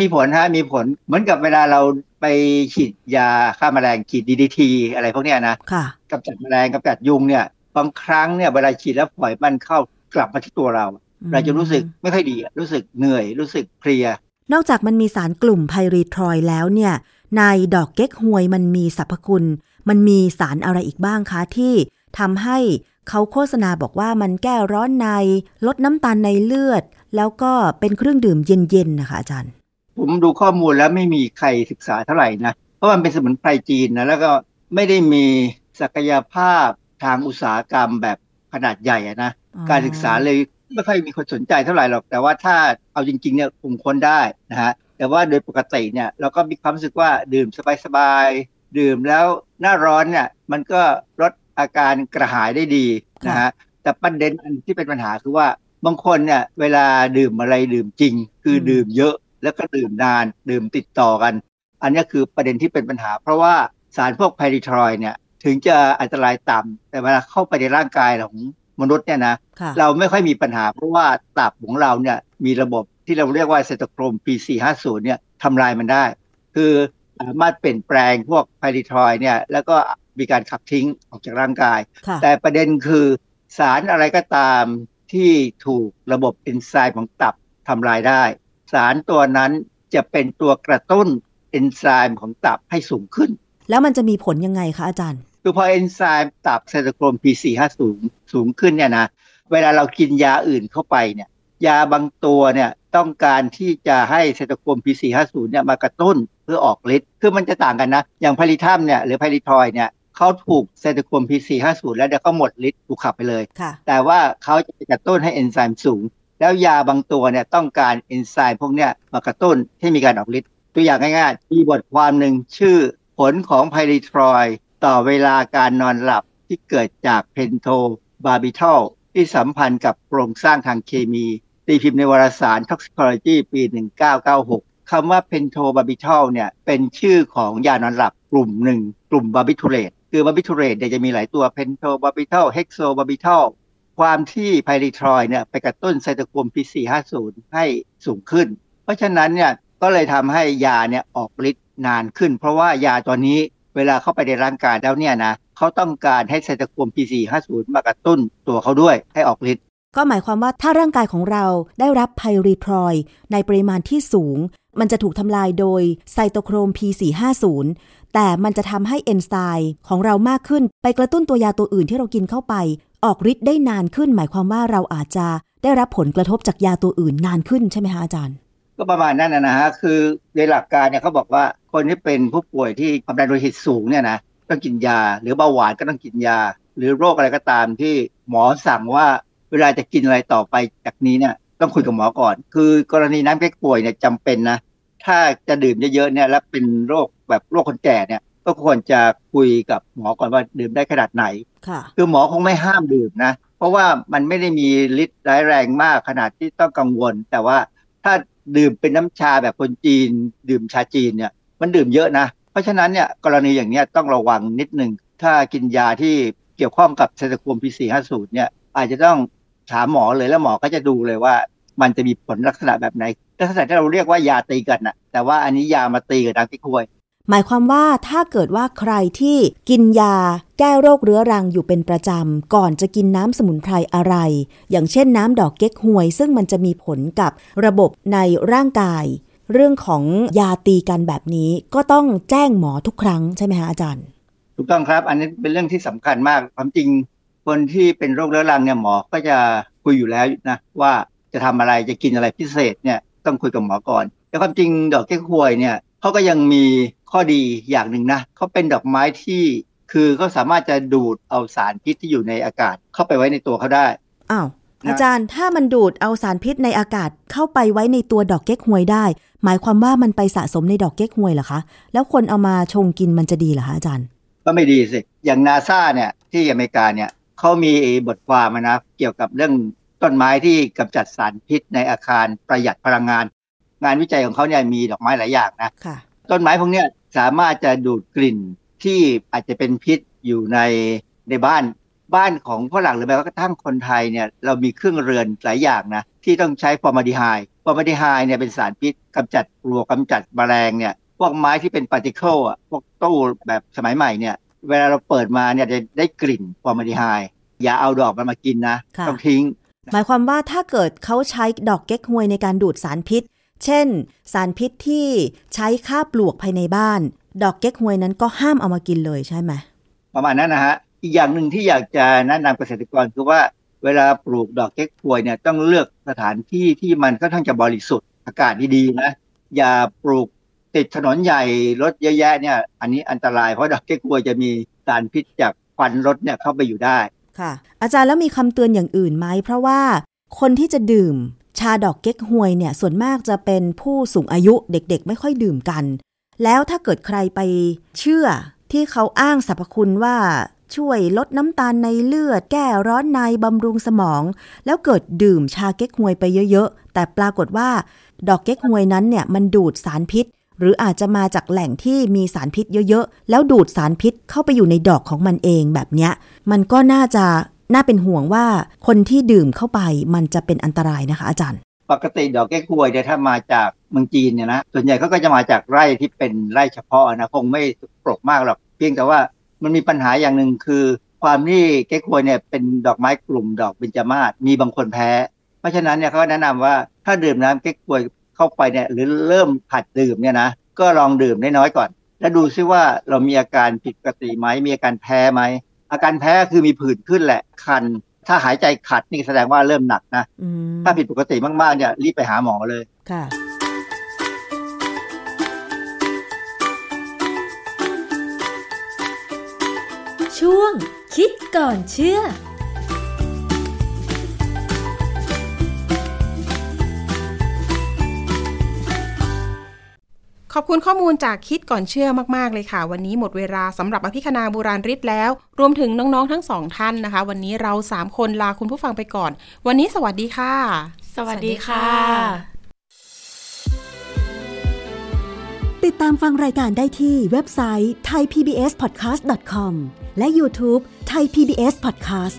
มีผลฮะมีผลเหมือนกับเวลาเราไปฉีดยาฆ่าแมลงฉีดดีดีทีอะไรพวกเนี้ยนะค่ะกำจัดแมลงกำจัดยุงเนี่ยบางครั้งเนี่ยเวลาฉีดแล้วปล่อยมันเข้ากลับมาที่ตัวเราอืมเราจะรู้สึกไม่ค่อยดีอะรู้สึกเหนื่อยรู้สึกเพลียนอกจากมันมีสารกลุ่มไพรีทรอยด์แล้วเนี่ยในดอกเก๊กฮวยมันมีสรรพคุณ มันมีสารอะไรอีกบ้างคะที่ทำให้ เขาโฆษณาบอกว่ามันแก้ร้อนใน ลดน้ำตาลในเลือด แล้วก็เป็นเครื่องดื่มเย็นๆนะคะอาจารย์ ผมดูข้อมูลแล้วไม่มีใครศึกษาเท่าไหร่นะ เพราะมันเป็นสมุนไพรจีนนะ แล้วก็ไม่ได้มีศักยภาพทางอุตสาหกรรมแบบขนาดใหญ่อะนะอ๋อการศึกษาเลยไม่ค่อยมีคนสนใจเท่าไหร่หรอก แต่ว่าถ้าเอาจริงๆเนี่ยคงค้นได้นะฮะ แต่ว่าโดยปกติเนี่ยเราก็มีความรู้สึกว่าดื่มสบายๆ ดื่มแล้วหน้าร้อนเนี่ยมันก็ลด อาการกระหายได้ดีนะฮะแต่ประเด็นอันที่เป็นปัญหาคือว่าบางคนเนี่ยเวลาดื่มอะไรดื่มจริง คืออมดื่มเยอะแล้วก็ดื่มนานดื่มติดต่อกัน อันนี้คือประเด็นที่เป็นปัญหา เพราะว่าสารพวกไพริทรอยด์เนี่ยถึงจะอันตรายต่ำแต่เวลาเข้าไปในร่างกายของมนุษย์เนี่ยนะค่ะเราไม่ค่อยมีปัญหา เพราะว่าตับของเราเนี่ยมีระบบที่เราเรียกว่าเซตโครม P450 เนี่ยทำลายมันได้ คือสามารถเปลี่ยนแปลงพวกไพริทรอยด์เนี่ยแล้วก็ มีการขับทิ้งออกจากร่างกายค่ะแต่ประเด็นคือสารอะไรก็ตามที่ถูกระบบเอนไซม์ของตับทำลายได้ สารตัวนั้นจะเป็นตัวกระตุ้นเอนไซม์ของตับให้สูงขึ้น แล้วมันจะมีผลยังไงคะอาจารย์คือพอเอนไซม์ตับไซโตโครม P450 สูงขึ้นเนี่ยนะเวลาเรากินยาอื่นเข้าไปเนี่ยยาบางตัวเนี่ยต้องการที่จะให้ไซโตโครม P450 เนี่ยมากระตุ้นเพื่อออกฤทธิ์คือมันจะต่างกันนะ อย่าง pyrethrum เนี่ยหรือ pyrethroid เนี่ย เขาถูก cytochrome P450 แล้วเดี๋ยวเขาหมดฤทธิ์ถูกขับไปเลยค่ะแต่ว่าเขาจะไปกระตุ้นให้เอนไซม์สูง แล้วยาบางตัวเนี่ยต้องการเอนไซม์พวกเนี้ยมากระตุ้นให้มีการออกฤทธิ์ตัวอย่างง่ายๆ มีบทความหนึ่งชื่อผลของ pyrethroid ต่อเวลาการนอนหลับที่เกิดจาก pentobarbital ที่สัมพันธ์กับโครงสร้างทางเคมี ตีพิมพ์ในวารสาร Toxicology ปี 1996คำว่า pentobarbital เนี่ยเป็นชื่อของยานอนหลับกลุ่มหนึ่งกลุ่ม barbiturate คือ barbiturate เนี่ยจะมีหลายตัว pentobarbital hexobarbital ความที่ pyrethroid เนี่ยไปกระตุ้นไซโตโครม P450 ให้สูงขึ้น เพราะฉะนั้นเนี่ยก็เลยทำให้ยาเนี่ยออกฤทธิ์นานขึ้น เพราะว่ายาตัวนี้เวลาเข้าไปในร่างกายแล้วเนี่ยนะเขาต้องการให้ไซโตโครม P450 มากระตุ้นตัวเขาด้วยให้ออกฤทธิ์ก็หมายความว่าถ้าร่างกายของเราได้รับไพรีทรอยในปริมาณที่สูง มันจะถูกทำลายโดยไซโตโครม P450 แต่มันจะทำให้เอนไซม์ของเรามากขึ้น ไปกระตุ้นตัวยาตัวอื่นที่เรากินเข้าไป ออกฤทธิ์ได้นานขึ้น หมายความว่าเราอาจจะได้รับผลกระทบจากยาตัวอื่นนานขึ้นใช่ไหมคะอาจารย์ ก็ประมาณนั้นนะนะฮะคือในหลักการเนี่ยเขาบอกว่าคนที่เป็นผู้ป่วยที่ความดันโลหิตสูงเนี่ยนะต้องกินยา หรือเบาหวานก็ต้องกินยา หรือโรคอะไรก็ตามที่หมอสั่งว่าเวลาจะกินอะไรต่อไปจากนี้เนี่ย ต้องคุยกับหมอก่อน คือกรณีน้ำแก้ป่วยเนี่ยจำเป็นนะ ถ้าจะดื่มเยอะๆเนี่ยแล้วเป็นโรคแบบโรคคนแก่เนี่ย ก็ควรจะคุยกับหมอก่อนว่าดื่มได้ขนาดไหนค่ะคือหมอคงไม่ห้ามดื่มนะ เพราะว่ามันไม่ได้มีฤทธิ์ร้ายแรงมากขนาดที่ต้องกังวล แต่ว่าถ้าดื่มเป็นน้ำชาแบบคนจีน ดื่มชาจีนเนี่ย มันดื่มเยอะนะ เพราะฉะนั้นเนี่ยกรณีอย่างเนี้ยต้องระวังนิดหนึ่งถ้ากินยาที่เกี่ยวข้องกับไซโตโครม P450 เนี่ยอาจจะต้อง ถามหมอเลยแล้วหมอก็จะดูเลยว่า มันจะมีผลลักษณะแบบไหนลักษณะที่เราเรียกว่ายาตีกันนะแต่ว่าอันนี้ยามาตีกับดังที่คุยหมายความว่าถ้าเกิดว่าใครที่กินยาแก้โรคเรื้อรังอยู่เป็นประจำ ก่อนจะกินน้ำสมุนไพรอะไร อย่างเช่นน้ำดอกเก๊กฮวย ซึ่งมันจะมีผลกับระบบในร่างกาย เรื่องของยาตีกันแบบนี้ก็ต้องแจ้งหมอทุกครั้งใช่ไหมคะอาจารย์ ถูกต้องครับ อันนี้เป็นเรื่องที่สำคัญมากความจริง คนที่เป็นโรคเรื้อรังเนี่ยหมอก็จะคุยอยู่แล้วนะว่าจะทำอะไรจะกินอะไรพิเศษเนี่ยต้องคุยกับหมอก่อน แต่ความจริงดอกเก๊กฮวยเนี่ยเขาก็ยังมีข้อดีอย่างหนึ่งนะเขาเป็นดอกไม้ที่คือเขาสามารถจะดูดเอาสารพิษที่อยู่ในอากาศเข้าไปไว้ในตัวเขาได้อ้าวนะอาจารย์ถ้ามันดูดเอาสารพิษในอากาศเข้าไปไว้ในตัวดอกเก๊กฮวยได้ หมายความว่ามันไปสะสมในดอกเก๊กฮวยเหรอคะ แล้วคนเอามาชงกินมันจะดีเหรอคะอาจารย์ ก็ไม่ดีสิ อย่างนาซาเนี่ยที่อเมริกาเนี่ย เขามีบทความมานะเกี่ยวกับเรื่องต้นไม้ที่กำจัดสารพิษในอาคารประหยัดพลังงาน งานวิจัยของเขาเนี่ยมีดอกไม้หลายอย่างนะค่ะต้นไม้พวกเนี้ยสามารถจะดูดกลิ่นที่อาจจะเป็นพิษอยู่ในในบ้านบ้านของฝรั่งหรือแม้กระทั่งคนไทยเนี่ยเรามีเครื่องเรือนหลายอย่างนะที่ต้องใช้ฟอร์มาลดีไฮด์ฟอร์มาลดีไฮด์เนี่ยเป็นสารพิษกำจัดปลวกกำจัดแมลงเนี่ยพวกไม้ที่เป็น particle อะพวกตู้แบบสมัยใหม่เนี่ย เวลาเราเปิดมาเนี่ยจะได้กลิ่นฟอร์มาลดีไฮด์อย่าเอาดอกมันมากินนะค่ะต้องทิ้ง หมายความว่าถ้าเกิดเขาใช้ดอกเก๊กฮวยในการดูดสารพิษ เช่น สารพิษที่ใช้ฆ่าปลวกภายในบ้าน ดอกเก๊กฮวยนั้นก็ห้ามเอามากินเลยใช่ไหมประมาณนั้นนะฮะอีกอย่างหนึ่งที่อยากจะแนะนำเกษตรกรคือว่าเวลาปลูกดอกเก๊กฮวยเนี่ยต้องเลือกสถานที่ที่มันค่อนข้างจะบริสุทธิ์อากาศดีๆนะอย่าปลูก ติดถนนใหญ่รถเยอะแยะเนี่ย อันนี้อันตรายเพราะดอกเก๊กฮวยจะมีสารพิษจากควันรถเนี่ยเข้าไปอยู่ได้ค่ะ อาจารย์แล้วมีคำเตือนอย่างอื่นไหมเพราะว่าคนที่จะดื่มชาดอกเก๊กฮวยเนี่ยส่วนมากจะเป็นผู้สูงอายุเด็กๆ ไม่ค่อยดื่มกัน แล้วถ้าเกิดใครไปเชื่อที่เขาอ้างสรรพคุณว่าช่วยลดน้ำตาลในเลือด แก้ร้อนในบำรุงสมอง แล้วเกิดดื่มชาเก๊กฮวยไปเยอะๆ แต่ปรากฏว่า ดอกเก๊กฮวยนั้นเนี่ยมันดูดสารพิษ หรืออาจจะมาจากแหล่งที่มีสารพิษเยอะๆ แล้วดูดสารพิษเข้าไปอยู่ในดอกของมันเองแบบเนี้ย มันก็น่าจะน่าเป็นห่วงว่าคนที่ดื่มเข้าไปมันจะเป็นอันตรายนะคะอาจารย์ ปกติดอกแก้ควยเนี่ยถ้ามาจากเมืองจีนเนี่ยนะส่วนใหญ่เขาก็จะมาจากไร่ที่เป็นไร่เฉพาะนะคงไม่ปรกมากหรอกเพียงแต่ว่ามันมีปัญหาอย่างหนึ่งคือ ความที่แก้ควยเนี่ยเป็นดอกไม้กลุ่มดอกเบญจมาศมีบางคนแพ้ เพราะฉะนั้นเนี่ยเขาแนะนำว่าถ้าดื่มน้ำแก้ควย เข้าไปเนี่ยหรือเริ่มผัดดื่มเนี่ยนะก็ลองดื่มน้อยๆก่อน แล้วดูซิว่าเรามีอาการผิดปกติไหมมีอาการแพ้ไหมอาการแพ้คือมีผื่นขึ้นแหละคัน ถ้าหายใจขัดนี่แสดงว่าเริ่มหนักนะอืมถ้าผิดปกติมากๆเนี่ยรีบไปหาหมอเลยค่ะช่วงคิดก่อนเชื่อ ขอบคุณข้อมูลจากคิดก่อนเชื่อมาก ๆ เลยค่ะ วันนี้หมดเวลาสำหรับอภิคณาบุราริศแล้ว รวมถึงน้อง ๆ ทั้งสองท่านนะคะ วันนี้เราสามคนลาคุณผู้ฟังไปก่อน วันนี้สวัสดีค่ะ สวัสดีค่ะ ติดตามฟังรายการได้ที่เว็บไซต์ thaipbspodcast.com และ YouTube Thai PBS Podcast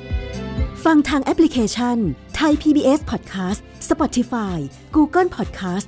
ฟังทางแอปพลิเคชัน Thai PBS Podcast Spotify Google Podcast